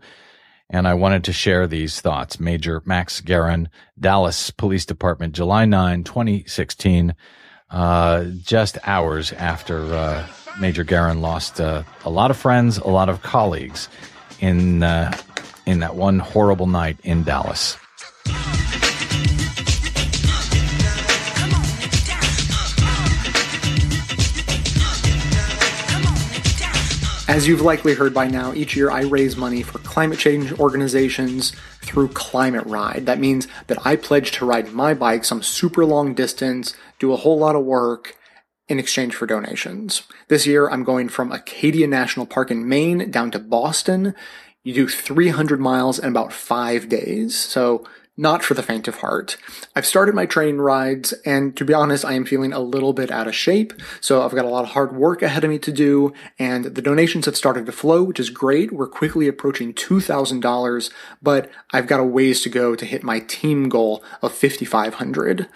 and I wanted to share these thoughts. Major Max Geron, Dallas Police Department, July 9, 2016, uh, just hours after uh, Major Geron lost uh, a lot of friends, a lot of colleagues in uh, in that one horrible night in Dallas. As you've likely heard by now, each year I raise money for climate change organizations through Climate Ride. That means that I pledge to ride my bike some super long distance, do a whole lot of work, in exchange for donations. This year, I'm going from Acadia National Park in Maine down to Boston. You do 300 miles in about five days. So not for the faint of heart. I've started my train rides, and to be honest, I am feeling a little bit out of shape. So I've got a lot of hard work ahead of me to do, and the donations have started to flow, which is great. We're quickly approaching $2,000, but I've got a ways to go to hit my team goal of 5,500.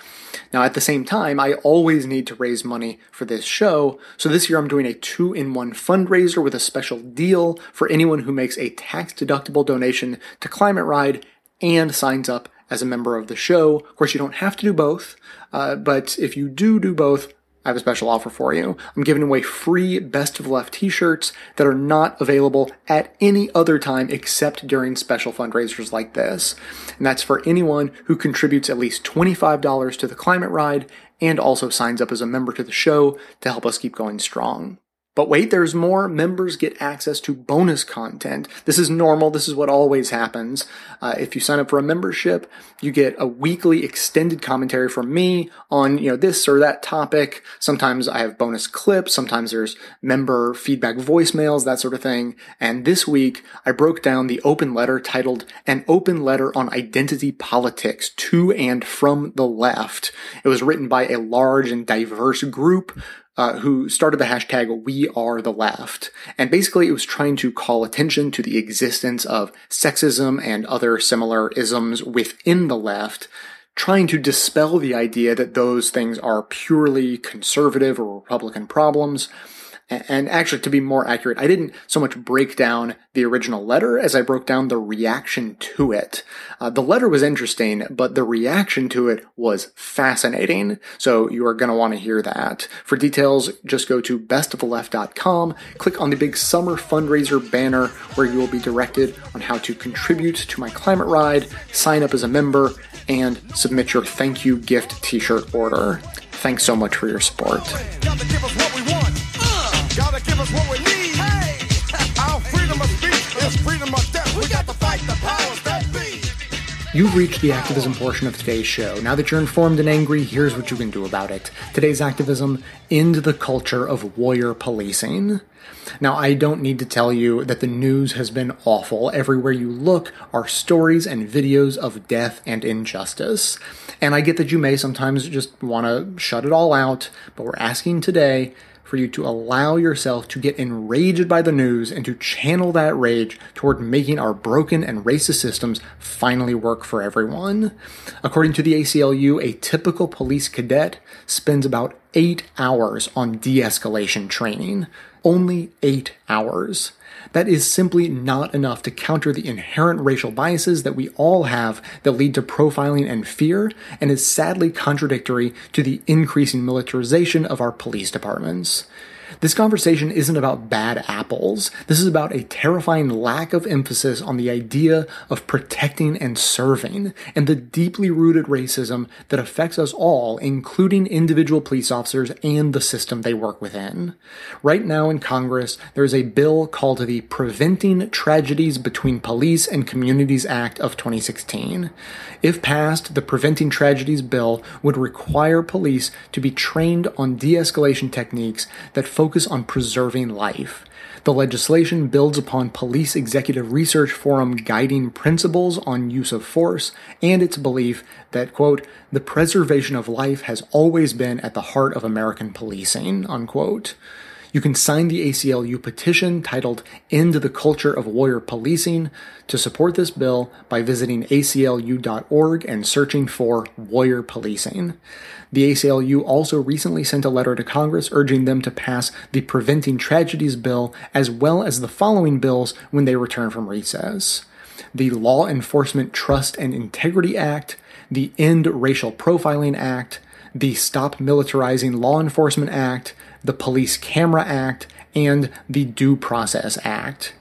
Now, at the same time, I always need to raise money for this show, so this year I'm doing a two in one fundraiser with a special deal for anyone who makes a tax deductible donation to Climate Ride and signs up as a member of the show. Of course, you don't have to do both, uh, but if you do do both, I have a special offer for you. I'm giving away free Best of Left t-shirts that are not available at any other time except during special fundraisers like this. And that's for anyone who contributes at least $25 to the climate ride and also signs up as a member to the show to help us keep going strong. But wait, there's more. Members get access to bonus content. This is normal. This is what always happens. Uh, if you sign up for a membership, you get a weekly extended commentary from me on, you know, this or that topic. Sometimes I have bonus clips. Sometimes there's member feedback voicemails, that sort of thing. And this week, I broke down the open letter titled An Open Letter on Identity Politics to and from the Left. It was written by a large and diverse group uh, who started the hashtag We Are the Left. And basically, it was trying to call attention to the existence of sexism and other similar isms within the left, trying to dispel the idea that those things are purely conservative or Republican problems. And actually, to be more accurate, I didn't so much break down the original letter as I broke down the reaction to it. Uh, the letter was interesting, but the reaction to it was fascinating. So you are going to want to hear that. For details, just go to bestoftheleft.com, click on the big summer fundraiser banner where you will be directed on how to contribute to my climate ride, sign up as a member, and submit your thank you gift t-shirt order. Thanks so much for your support. Gotta give us what we need. Hey, our freedom of speech is freedom of death. We got to fight the powers that be. You've reached the activism portion of today's show. Now that you're informed and angry, here's what you can do about it. Today's activism end the culture of warrior policing. Now, I don't need to tell you that the news has been awful. Everywhere you look are stories and videos of death and injustice. And I get that you may sometimes just want to shut it all out, but we're asking today for you to allow yourself to get enraged by the news and to channel that rage toward making our broken and racist systems finally work for everyone. According to the ACLU, a typical police cadet spends about eight hours on de escalation training. Only eight hours. That is simply not enough to counter the inherent racial biases that we all have that lead to profiling and fear, and is sadly contradictory to the increasing militarization of our police departments. This conversation isn't about bad apples. This is about a terrifying lack of emphasis on the idea of protecting and serving, and the deeply rooted racism that affects us all, including individual police officers and the system they work within. Right now in Congress, there is a bill called the Preventing Tragedies Between Police and Communities Act of 2016. If passed, the Preventing Tragedies bill would require police to be trained on de escalation techniques that focus on preserving life. The legislation builds upon Police Executive Research Forum guiding principles on use of force and its belief that, quote, the preservation of life has always been at the heart of American policing, unquote. You can sign the ACLU petition titled End the Culture of Warrior Policing to support this bill by visiting aclu.org and searching for Warrior Policing. The ACLU also recently sent a letter to Congress urging them to pass the Preventing Tragedies bill as well as the following bills when they return from recess. The Law Enforcement Trust and Integrity Act, the End Racial Profiling Act, the Stop Militarizing Law Enforcement Act, the Police Camera Act, and the Due Process Act.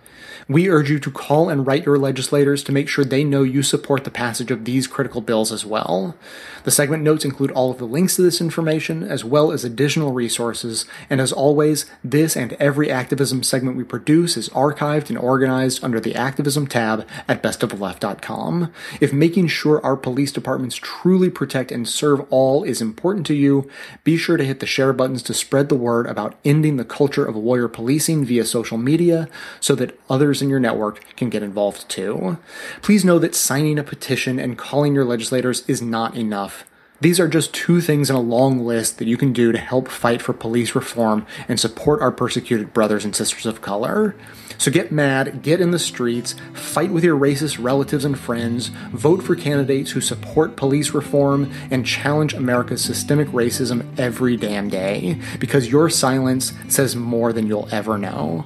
We urge you to call and write your legislators to make sure they know you support the passage of these critical bills as well. The segment notes include all of the links to this information, as well as additional resources, and as always, this and every activism segment we produce is archived and organized under the Activism tab at bestoftheleft.com. If making sure our police departments truly protect and serve all is important to you, be sure to hit the share buttons to spread the word about ending the culture of warrior policing via social media so that others in your network can get involved too. Please know that signing a petition and calling your legislators is not enough. These are just two things in a long list that you can do to help fight for police reform and support our persecuted brothers and sisters of color. So get mad, get in the streets, fight with your racist relatives and friends, vote for candidates who support police reform, and challenge America's systemic racism every damn day. Because your silence says more than you'll ever know.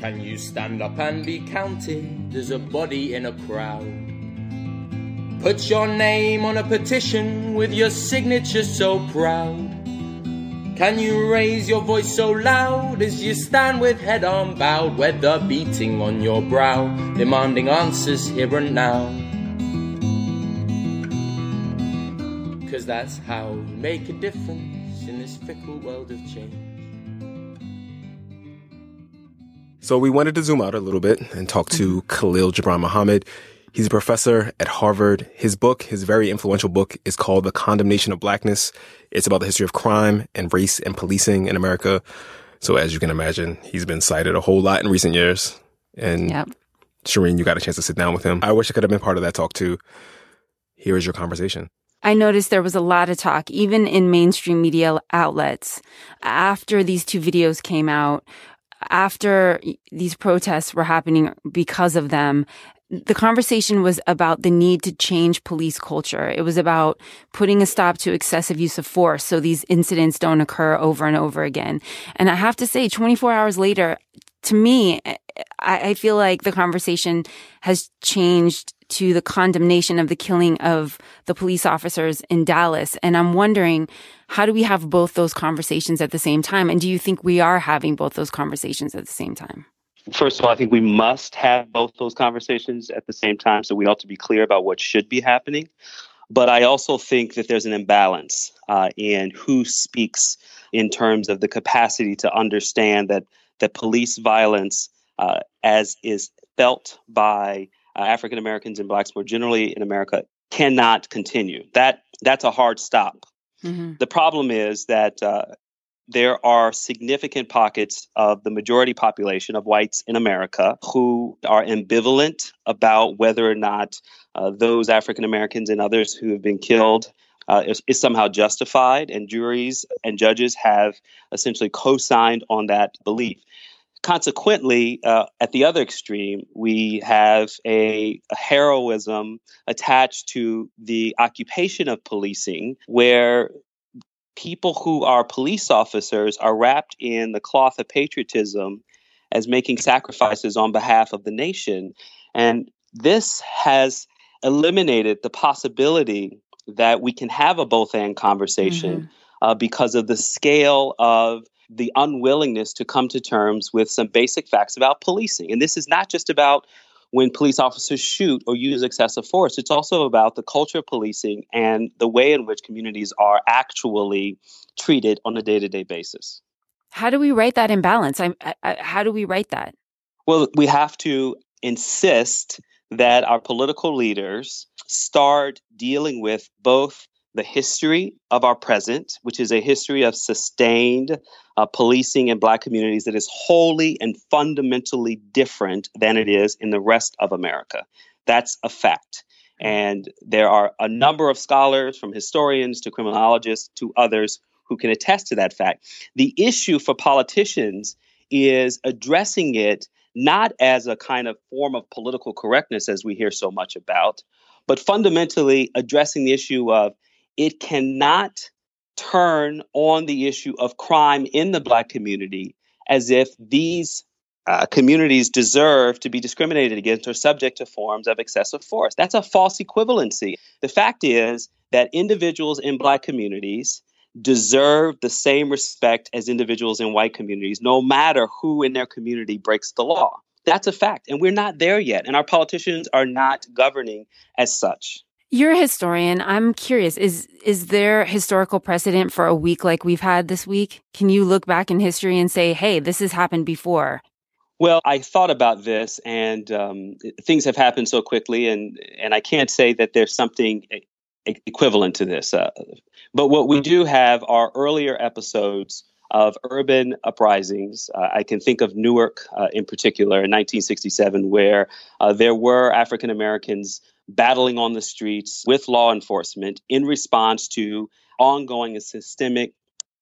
Can you stand up and be counted as a body in a crowd? Put your name on a petition with your signature so proud. Can you raise your voice so loud as you stand with head unbowed, weather beating on your brow, demanding answers here and now? Cause that's how you make a difference in this fickle world of change. So we wanted to zoom out a little bit and talk to mm-hmm. Khalil Gibran Muhammad. He's a professor at Harvard. His book, his very influential book, is called The Condemnation of Blackness. It's about the history of crime and race and policing in America. So as you can imagine, he's been cited a whole lot in recent years. And Yep. Shireen, you got a chance to sit down with him. I wish I could have been part of that talk too. Here is your conversation. I noticed there was a lot of talk, even in mainstream media outlets, after these two videos came out, after these protests were happening because of them. The conversation was about the need to change police culture. It was about putting a stop to excessive use of force so these incidents don't occur over and over again. And I have to say, 24 hours later, to me, I, feel like the conversation has changed to the condemnation of the killing of the police officers in Dallas. And I'm wondering, how do we have both those conversations at the same time? And do you think we are having both those conversations at the same time? First of all, I think we must have both those conversations at the same time. So we ought to be clear about what should be happening. But I also think that there's an imbalance uh, in who speaks in terms of the capacity to understand that that police violence, uh, as is felt by uh, African Americans and blacks more generally in America, cannot continue. That that's a hard stop. The problem is that uh, there are significant pockets of the majority population of whites in America who are ambivalent about whether or not uh, those African Americans and others who have been killed uh, is, is somehow justified, and juries and judges have essentially co signed on that belief. Consequently, uh, at the other extreme, we have a, a heroism attached to the occupation of policing, where people who are police officers are wrapped in the cloth of patriotism as making sacrifices on behalf of the nation. And this has eliminated the possibility that we can have a both and conversation uh, because of the scale of the unwillingness to come to terms with some basic facts about policing. And this is not just about when police officers shoot or use excessive force. It's also about the culture of policing and the way in which communities are actually treated on a day to day basis. How do we write that imbalance? I, I, how do we write that? Well, we have to insist that our political leaders start dealing with both the history of our present, which is a history of sustained uh, policing in Black communities that is wholly and fundamentally different than it is in the rest of America. That's a fact. And there are a number of scholars, from historians to criminologists to others, who can attest to that fact. The issue for politicians is addressing it not as a kind of form of political correctness, as we hear so much about, but fundamentally addressing the issue of it cannot turn on the issue of crime in the Black community as if these uh, communities deserve to be discriminated against or subject to forms of excessive force. That's a false equivalency. The fact is that individuals in Black communities deserve the same respect as individuals in white communities, no matter who in their community breaks the law. That's a fact. And we're not there yet. And our politicians are not governing as such. You're a historian. I'm curious. Is is there historical precedent for a week like we've had this week? Can you look back in history and say, "Hey, this has happened before"? Well, I thought about this, and um, things have happened so quickly, and and I can't say that there's something equivalent to this. Uh, but what we do have are earlier episodes of urban uprisings. Uh, I can think of Newark uh, in particular in 1967, where uh, there were African Americans battling on the streets with law enforcement in response to ongoing and systemic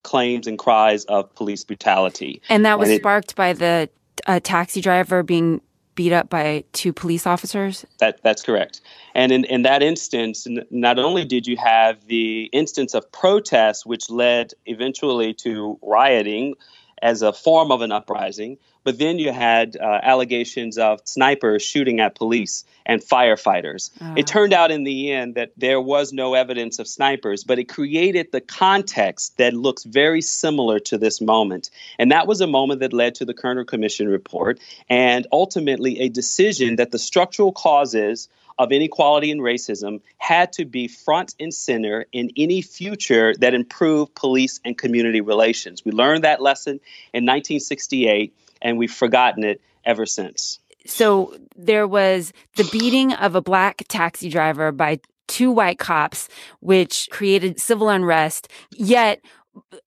claims and cries of police brutality. And that was it- sparked by the uh, taxi driver being beat up by two police officers. That that's correct. And in, in that instance, n- not only did you have the instance of protest, which led eventually to rioting as a form of an uprising, but then you had uh, allegations of snipers shooting at police and firefighters. It turned out in the end that there was no evidence of snipers, but it created the context that looks very similar to this moment. And that was a moment that led to the Kerner Commission report and ultimately a decision that the structural causes of inequality and racism had to be front and center in any future that improved police and community relations. We learned that lesson in 1968 and we've forgotten it ever since. So there was the beating of a black taxi driver by two white cops, which created civil unrest. Yet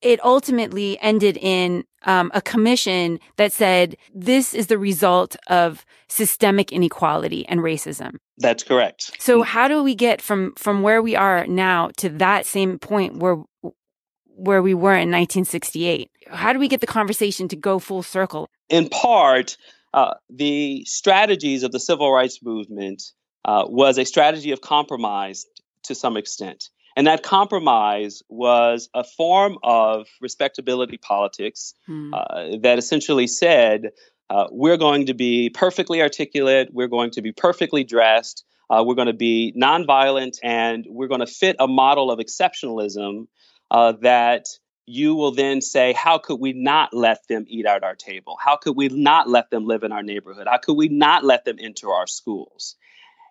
it ultimately ended in um, a commission that said this is the result of systemic inequality and racism. That's correct. So how do we get from from where we are now to that same point where where we were in 1968? How do we get the conversation to go full circle? In part, uh, the strategies of the civil rights movement uh, was a strategy of compromise to some extent. And that compromise was a form of respectability politics uh, that essentially said, uh, we're going to be perfectly articulate, we're going to be perfectly dressed, uh, we're going to be nonviolent, and we're going to fit a model of exceptionalism uh, that you will then say, How could we not let them eat at our table? How could we not let them live in our neighborhood? How could we not let them enter our schools?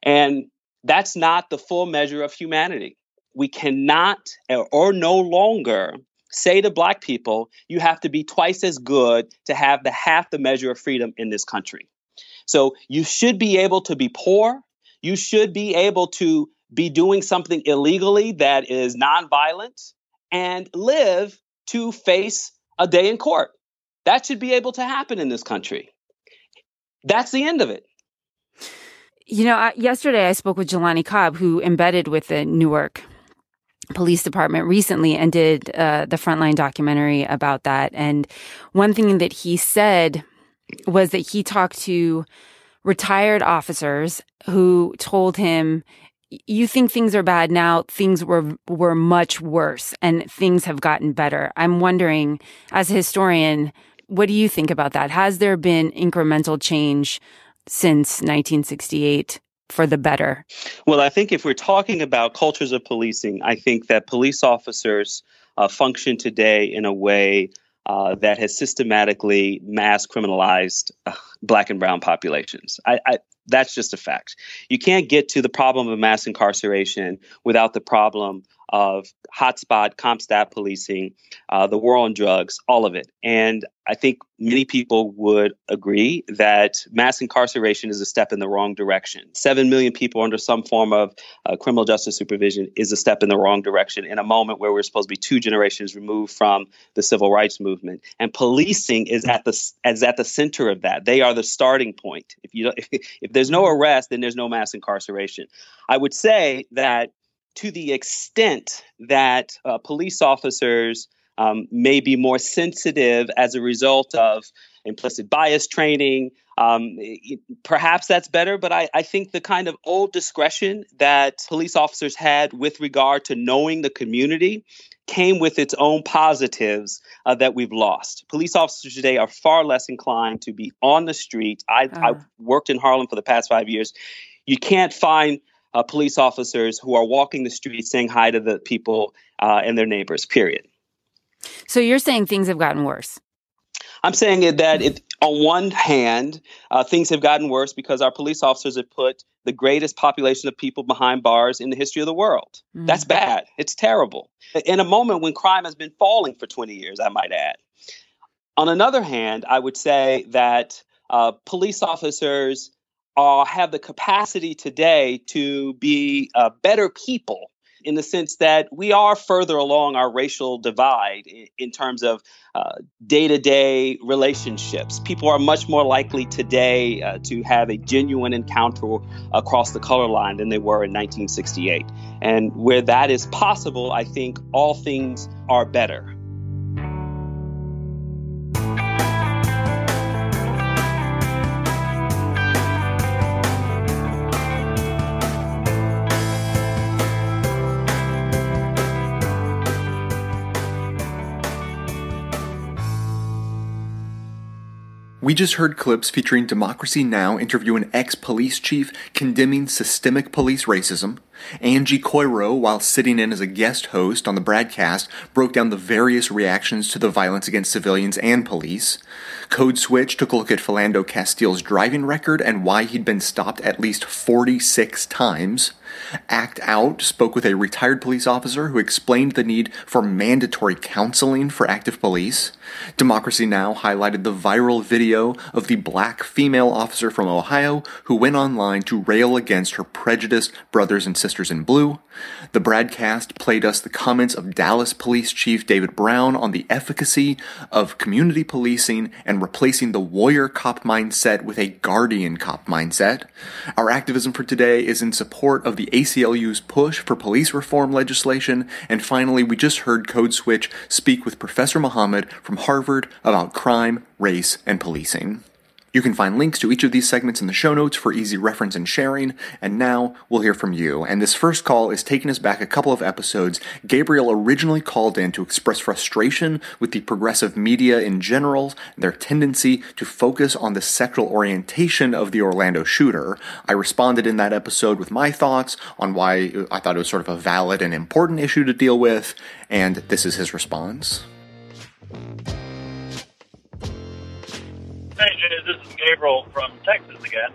And that's not the full measure of humanity. We cannot or- no longer say to Black people, you have to be twice as good to have the half the measure of freedom in this country. So you should be able to be poor. You should be able to be doing something illegally that is nonviolent and live to face a day in court. That should be able to happen in this country. That's the end of it. You know, yesterday I spoke with Jelani Cobb, who embedded with the Newark Police Department recently and did uh, the Frontline documentary about that. And one thing that he said was that he talked to retired officers who told him, "You think things are bad now? Things were were much worse, and things have gotten better." I'm wondering, as a historian, what do you think about that? Has there been incremental change since 1968 for the better? Well, I think if we're talking about cultures of policing, I think that police officers uh, function today in a way uh, that has systematically mass criminalized uh, black and brown populations. I, I, that's just a fact. You can't get to the problem of mass incarceration without the problem of hotspot, CompStat policing, uh, the war on drugs, all of it. And I think many people would agree that mass incarceration is a step in the wrong direction. Seven million people under some form of uh, criminal justice supervision is a step in the wrong direction in a moment where we're supposed to be two generations removed from the civil rights movement. And policing is at the is at the center of that. They are the starting point. If you if, if there's no arrest, then there's no mass incarceration. I would say that to the extent that uh, police officers um, may be more sensitive as a result of implicit bias training. Um, it- perhaps that's better, but I, I think the kind of old discretion that police officers had with regard to knowing the community came with its own positives uh, that we've lost. Police officers today are far less inclined to be on the street. I, I've worked in Harlem for the past five years. You can't find uh, police officers who are walking the streets saying hi to the people uh, and their neighbors, period. So you're saying things have gotten worse. I'm saying that it, on one hand, uh, things have gotten worse because our police officers have put the greatest population of people behind bars in the history of the world. Mm. That's bad. It's terrible. In a moment when crime has been falling for 20 years, I might add. On another hand, I would say that uh, police officers uh, have the capacity today to be uh, better people in the sense that we are further along our racial divide in, in terms of day to day relationships. People are much more likely today uh, to have a genuine encounter across the color line than they were in 1968. And where that is possible, I think all things are better. We just heard clips featuring Democracy Now! interview an ex police chief condemning systemic police racism. Angie Coiro, while sitting in as a guest host on the broadcast, broke down the various reactions to the violence against civilians and police. Code Switch took a look at Philando Castile's driving record and why he'd been stopped at least 46 times. Act Out spoke with a retired police officer who explained the need for mandatory counseling for active police. Democracy Now! highlighted the viral video of the black female officer from Ohio who went online to rail against her prejudiced brothers and sisters in blue. The broadcast played us the comments of Dallas Police Chief David Brown on the efficacy of community policing and replacing the warrior cop mindset with a guardian cop mindset. Our activism for today is in support of the ACLU's push for police reform legislation. And finally, we just heard Code Switch speak with Professor Muhammad from Harvard about crime, race, and policing. You can find links to each of these segments in the show notes for easy reference and sharing. And now we'll hear from you. And this first call is taking us back a couple of episodes. Gabriel originally called in to express frustration with the progressive media in general, their tendency to focus on the sexual orientation of the Orlando shooter. I responded in that episode with my thoughts on why I thought it was sort of a valid and important issue to deal with. And this is his response. Hey, Jay, this is Gabriel from Texas again.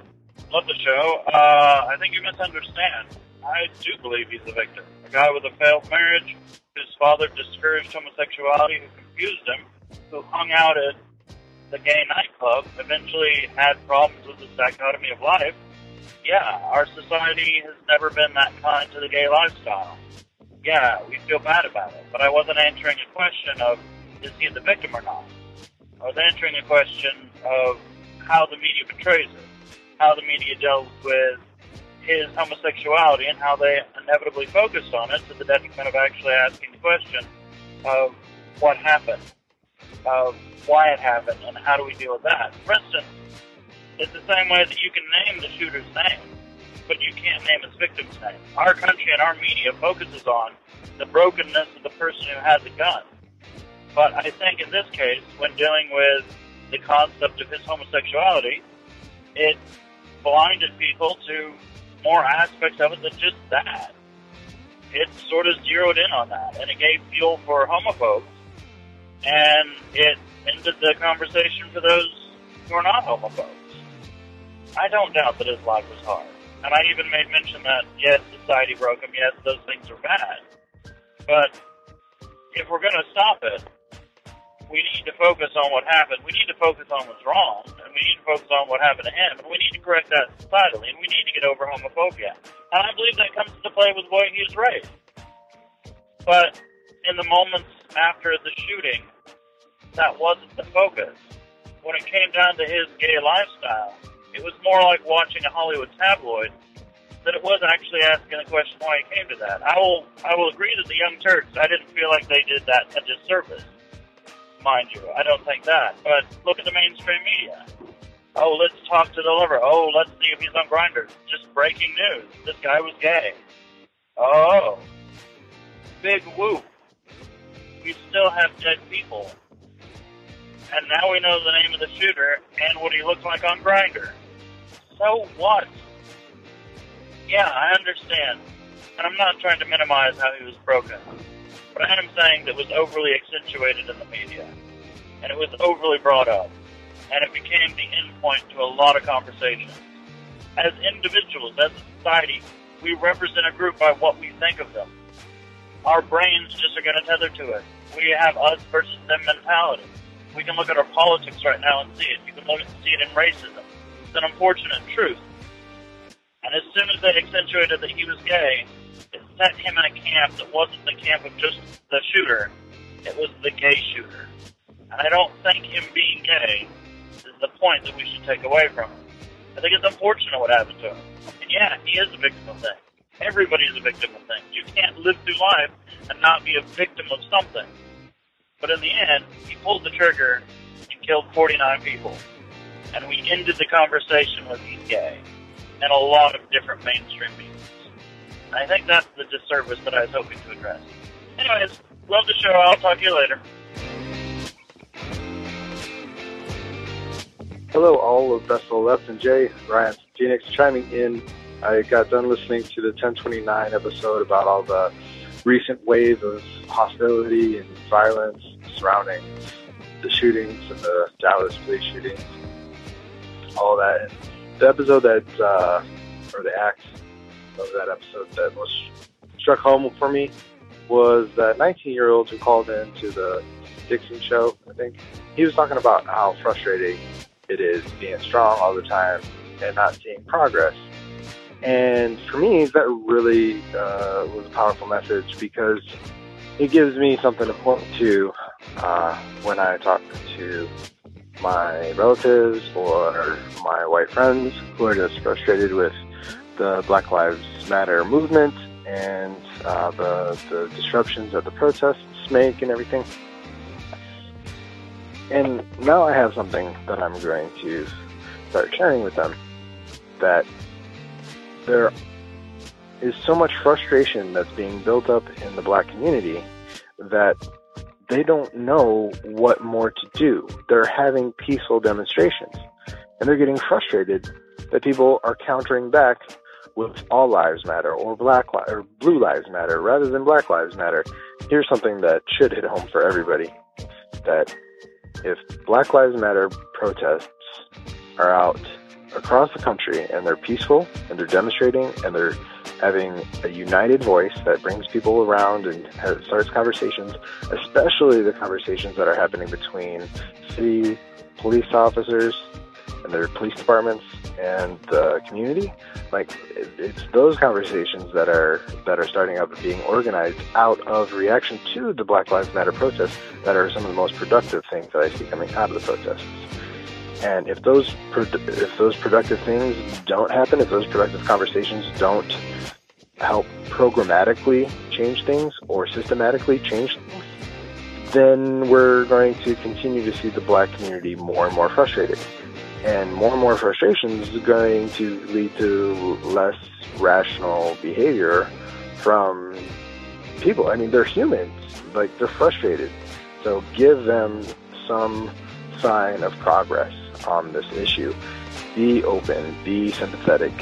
Love the show. Uh, I think you misunderstand. I do believe he's a victim. A guy with a failed marriage, whose father discouraged homosexuality, who confused him, who hung out at the gay nightclub, eventually had problems with the dichotomy of life. Yeah, our society has never been that kind to the gay lifestyle. Yeah, we feel bad about it. But I wasn't answering a question of is he the victim or not. I was answering a question of how the media portrays it, how the media deals with his homosexuality, and how they inevitably focused on it to the detriment of actually asking the question of what happened, of why it happened, and how do we deal with that. For instance, it's the same way that you can name the shooter's name, but you can't name his victim's name. Our country and our media focuses on the brokenness of the person who had the gun. But I think in this case, when dealing with the concept of his homosexuality, it blinded people to more aspects of it than just that. It sort of zeroed in on that, and it gave fuel for homophobes, and it ended the conversation for those who are not homophobes. I don't doubt that his life was hard. And I even made mention that, yes, society broke him, yes, those things are bad. But if we're going to stop it, we need to focus on what happened. We need to focus on what's wrong, and we need to focus on what happened to him, and we need to correct that societally, and we need to get over homophobia. And I believe that comes into play with the way he was raised. But in the moments after the shooting, that wasn't the focus. When it came down to his gay lifestyle, it was more like watching a Hollywood tabloid than it was actually asking the question why he came to that. I will I will agree that the Young Turks, I didn't feel like they did that a disservice mind you. I don't think that. But look at the mainstream media. Oh, let's talk to the lover. Oh, let's see if he's on Grindr. Just breaking news. This guy was gay. Oh, big whoop. We still have dead people. And now we know the name of the shooter and what he looks like on Grindr. So what? Yeah, I understand. And I'm not trying to minimize how he was broken but I am saying that was overly accentuated in the media. and it was overly brought up, and it became the endpoint to a lot of conversations. As individuals, as a society, we represent a group by what we think of them. Our brains just are going to tether to it. We have us versus them mentality. We can look at our politics right now and see it. You can look at see it in racism. It's an unfortunate truth. And as soon as they accentuated that he was gay, set him in a camp that wasn't the camp of just the shooter. It was the gay shooter. And I don't think him being gay is the point that we should take away from him. I think it's unfortunate what happened to him. And yeah, he is a victim of things. Everybody is a victim of things. You can't live through life and not be a victim of something. But in the end, he pulled the trigger and killed 49 people. And we ended the conversation with he's gay and a lot of different mainstream media. I think that's the disservice that I was hoping to address. Anyways, love the show. I'll talk to you later. Hello, all of Best of Left and Jay, Ryan Phoenix chiming in. I got done listening to the 1029 episode about all the recent wave of hostility and violence surrounding the shootings and the Dallas police shootings, all that. And the episode that, uh, or the act of that episode that most struck home for me was that 19 year old who called in to the Dixon show, I think. He was talking about how frustrating it is being strong all the time and not seeing progress. And for me, that really uh, was a powerful message because it gives me something to point to uh, when I talk to my relatives or my white friends who are just frustrated with the Black Lives Matter movement and uh, the, the disruptions that the protests make and everything. And now I have something that I'm going to start sharing with them that there is so much frustration that's being built up in the black community that they don't know what more to do. They're having peaceful demonstrations and they're getting frustrated that people are countering back with all lives matter or black li- or blue lives matter rather than black lives matter. Here's something that should hit home for everybody that if Black Lives Matter protests are out across the country and they're peaceful and they're demonstrating and they're having a united voice that brings people around and has, starts conversations, especially the conversations that are happening between city police officers and their police departments and the community. Like it's those conversations that are that are starting up and being organized out of reaction to the Black Lives Matter protests that are some of the most productive things that I see coming out of the protests. And if those if those productive things don't happen, if those productive conversations don't help programmatically change things or systematically change things, then we're going to continue to see the black community more and more frustrated. And more and more frustration is going to lead to less rational behavior from people. I mean, they're humans. Like, they're frustrated. So give them some sign of progress on this issue. Be open, be sympathetic.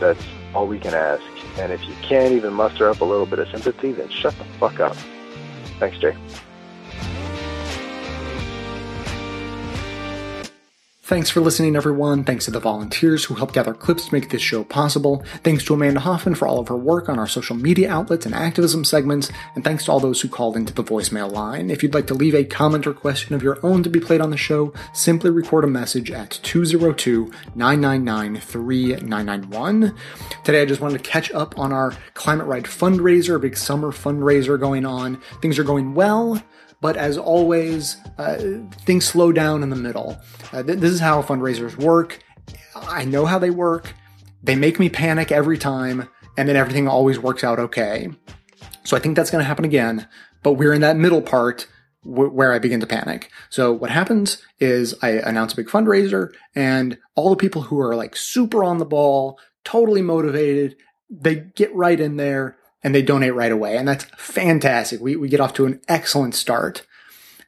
That's all we can ask. And if you can't even muster up a little bit of sympathy, then shut the fuck up. Thanks, Jay. Thanks for listening, everyone. Thanks to the volunteers who helped gather clips to make this show possible. Thanks to Amanda Hoffman for all of her work on our social media outlets and activism segments. And thanks to all those who called into the voicemail line. If you'd like to leave a comment or question of your own to be played on the show, simply record a message at 202 999 3991. Today, I just wanted to catch up on our Climate Ride fundraiser, a big summer fundraiser going on. Things are going well. But as always, uh, things slow down in the middle. Uh, th- this is how fundraisers work. I know how they work. They make me panic every time, and then everything always works out okay. So I think that's going to happen again. But we're in that middle part where I begin to panic. So what happens is I announce a big fundraiser, and all the people who are like super on the ball, totally motivated, they get right in there and they donate right away. And that's fantastic. We, we get off to an excellent start.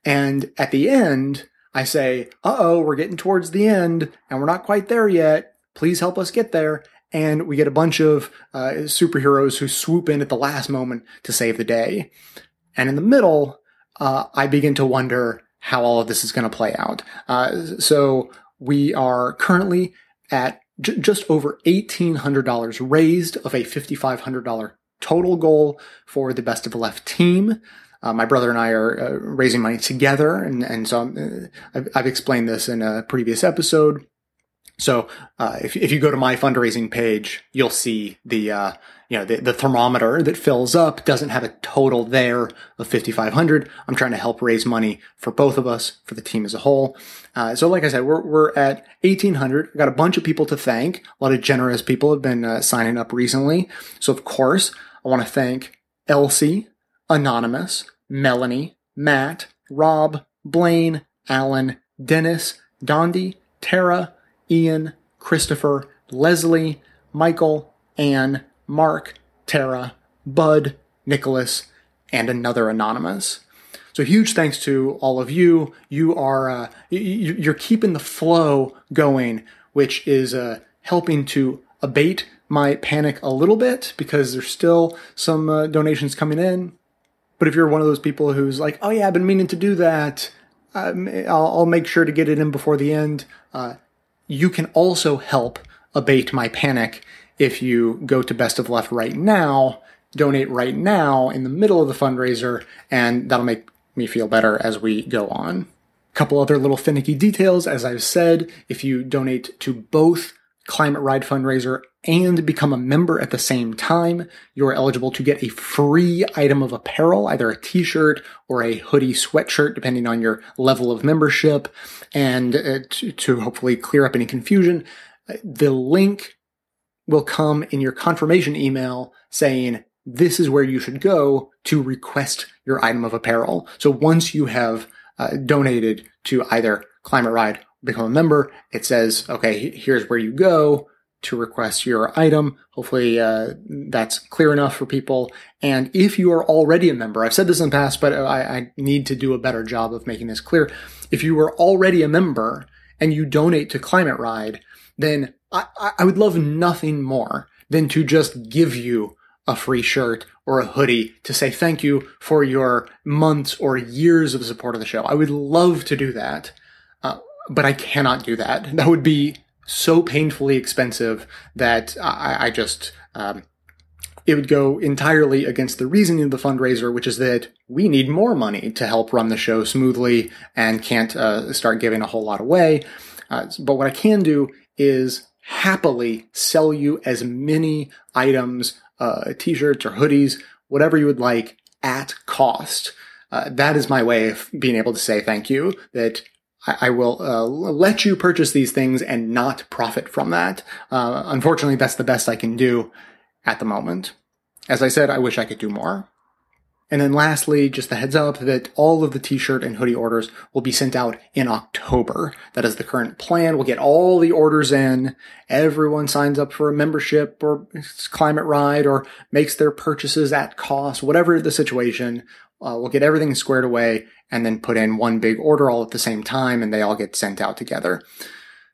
And at the end, I say, uh oh, we're getting towards the end and we're not quite there yet. Please help us get there. And we get a bunch of uh, superheroes who swoop in at the last moment to save the day. And in the middle, uh, I begin to wonder, how all of this is going to play out. Uh, so we are currently at j- just over $1,800 raised of a $5,500 total goal for the Best of the Left team. Uh, my brother and I are uh, raising money together, and and so uh, I've, I've, explained this in a previous episode. So uh, if if you go to my fundraising page, you'll see the uh, you know the, the thermometer that fills up doesn't have a total there of 5500 i'm trying to help raise money for both of us for the team as a whole. Uh, so like i said we're, we're at 1800 i've got a bunch of people to thank. A lot of generous people have been uh, signing up recently. So of course i want to thank elsie anonymous melanie matt rob blaine alan dennis dondi tara ian christopher leslie michael anne Mark, Tara, Bud, Nicholas, and another anonymous. So huge thanks to all of you. You are uh, you're keeping the flow going, which is uh, helping to abate my panic a little bit because there's still some uh, donations coming in. But if you're one of those people who's like, "Oh yeah, I've been meaning to do that," um, I'll, I'll, make sure to get it in before the end. Uh, you can also help abate my panic if you go to Best of Left right now, donate right now in the middle of the fundraiser, and that'll make me feel better as we go on. A couple other little finicky details. As I've said, if you donate to both Climate Ride fundraiser and become a member at the same time, you're eligible to get a free item of apparel, either a t-shirt or a hoodie sweatshirt, depending on your level of membership. And uh, to, to hopefully clear up any confusion, uh, the link will come in your confirmation email saying, this is where you should go to request your item of apparel. So once you have uh, donated to either Climate Ride, become a member, it says, okay, here's where you go to request your item. Hopefully, uh, that's clear enough for people. And if you are already a member, I've said this in the past, but I, I need to do a better job of making this clear. If you are already a member and you donate to Climate Ride, then I, I would love nothing more than to just give you a free shirt or a hoodie to say thank you for your months or years of support of the show. I would love to do that, but I cannot do that. That would be so painfully expensive that I, I just, um, it would go entirely against the reasoning of the fundraiser, which is that we need more money to help run the show smoothly and can't uh, start giving a whole lot away. Uh, but what I can do is happily sell you as many items, uh, t-shirts or hoodies, whatever you would like at cost. Uh, that is my way of being able to say thank you that I, will uh, let you purchase these things and not profit from that. Uh, unfortunately, that's the best I can do at the moment. As I said, I wish I could do more. And then lastly, just a heads up that all of the t-shirt and hoodie orders will be sent out in October. That is the current plan. We'll get all the orders in. Everyone signs up for a membership or climate ride or makes their purchases at cost, whatever the situation. Uh, we'll get everything squared away and then put in one big order all at the same time and they all get sent out together.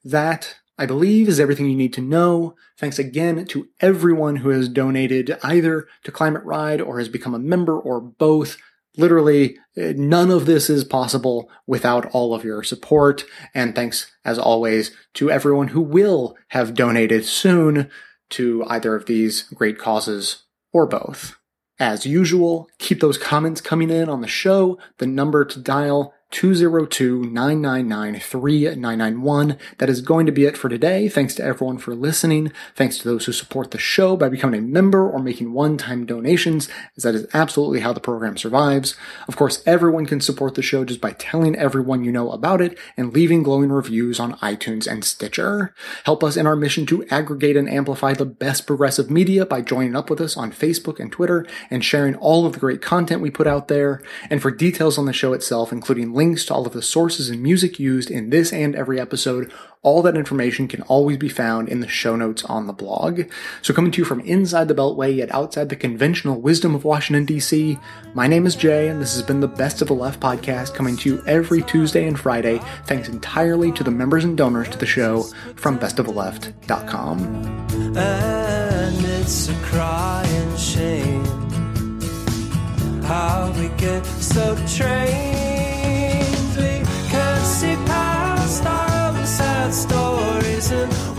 That I believe is everything you need to know. Thanks again to everyone who has donated either to Climate Ride or has become a member or both. Literally, none of this is possible without all of your support. And thanks, as always, to everyone who will have donated soon to either of these great causes or both. As usual, keep those comments coming in on the show. The number to dial 202-999-3991. That is going to be it for today. Thanks to everyone for listening. Thanks to those who support the show by becoming a member or making one-time donations, as that is absolutely how the program survives. Of course, everyone can support the show just by telling everyone you know about it and leaving glowing reviews on iTunes and Stitcher. Help us in our mission to aggregate and amplify the best progressive media by joining up with us on Facebook and Twitter and sharing all of the great content we put out there. And for details on the show itself, including links to all of the sources and music used in this and every episode. All that information can always be found in the show notes on the blog. So coming to you from inside the Beltway yet outside the conventional wisdom of Washington DC, my name is Jay and this has been the Best of the Left podcast coming to you every Tuesday and Friday thanks entirely to the members and donors to the show from bestoftheleft.com. And it's a crying shame how we get so trained. stories and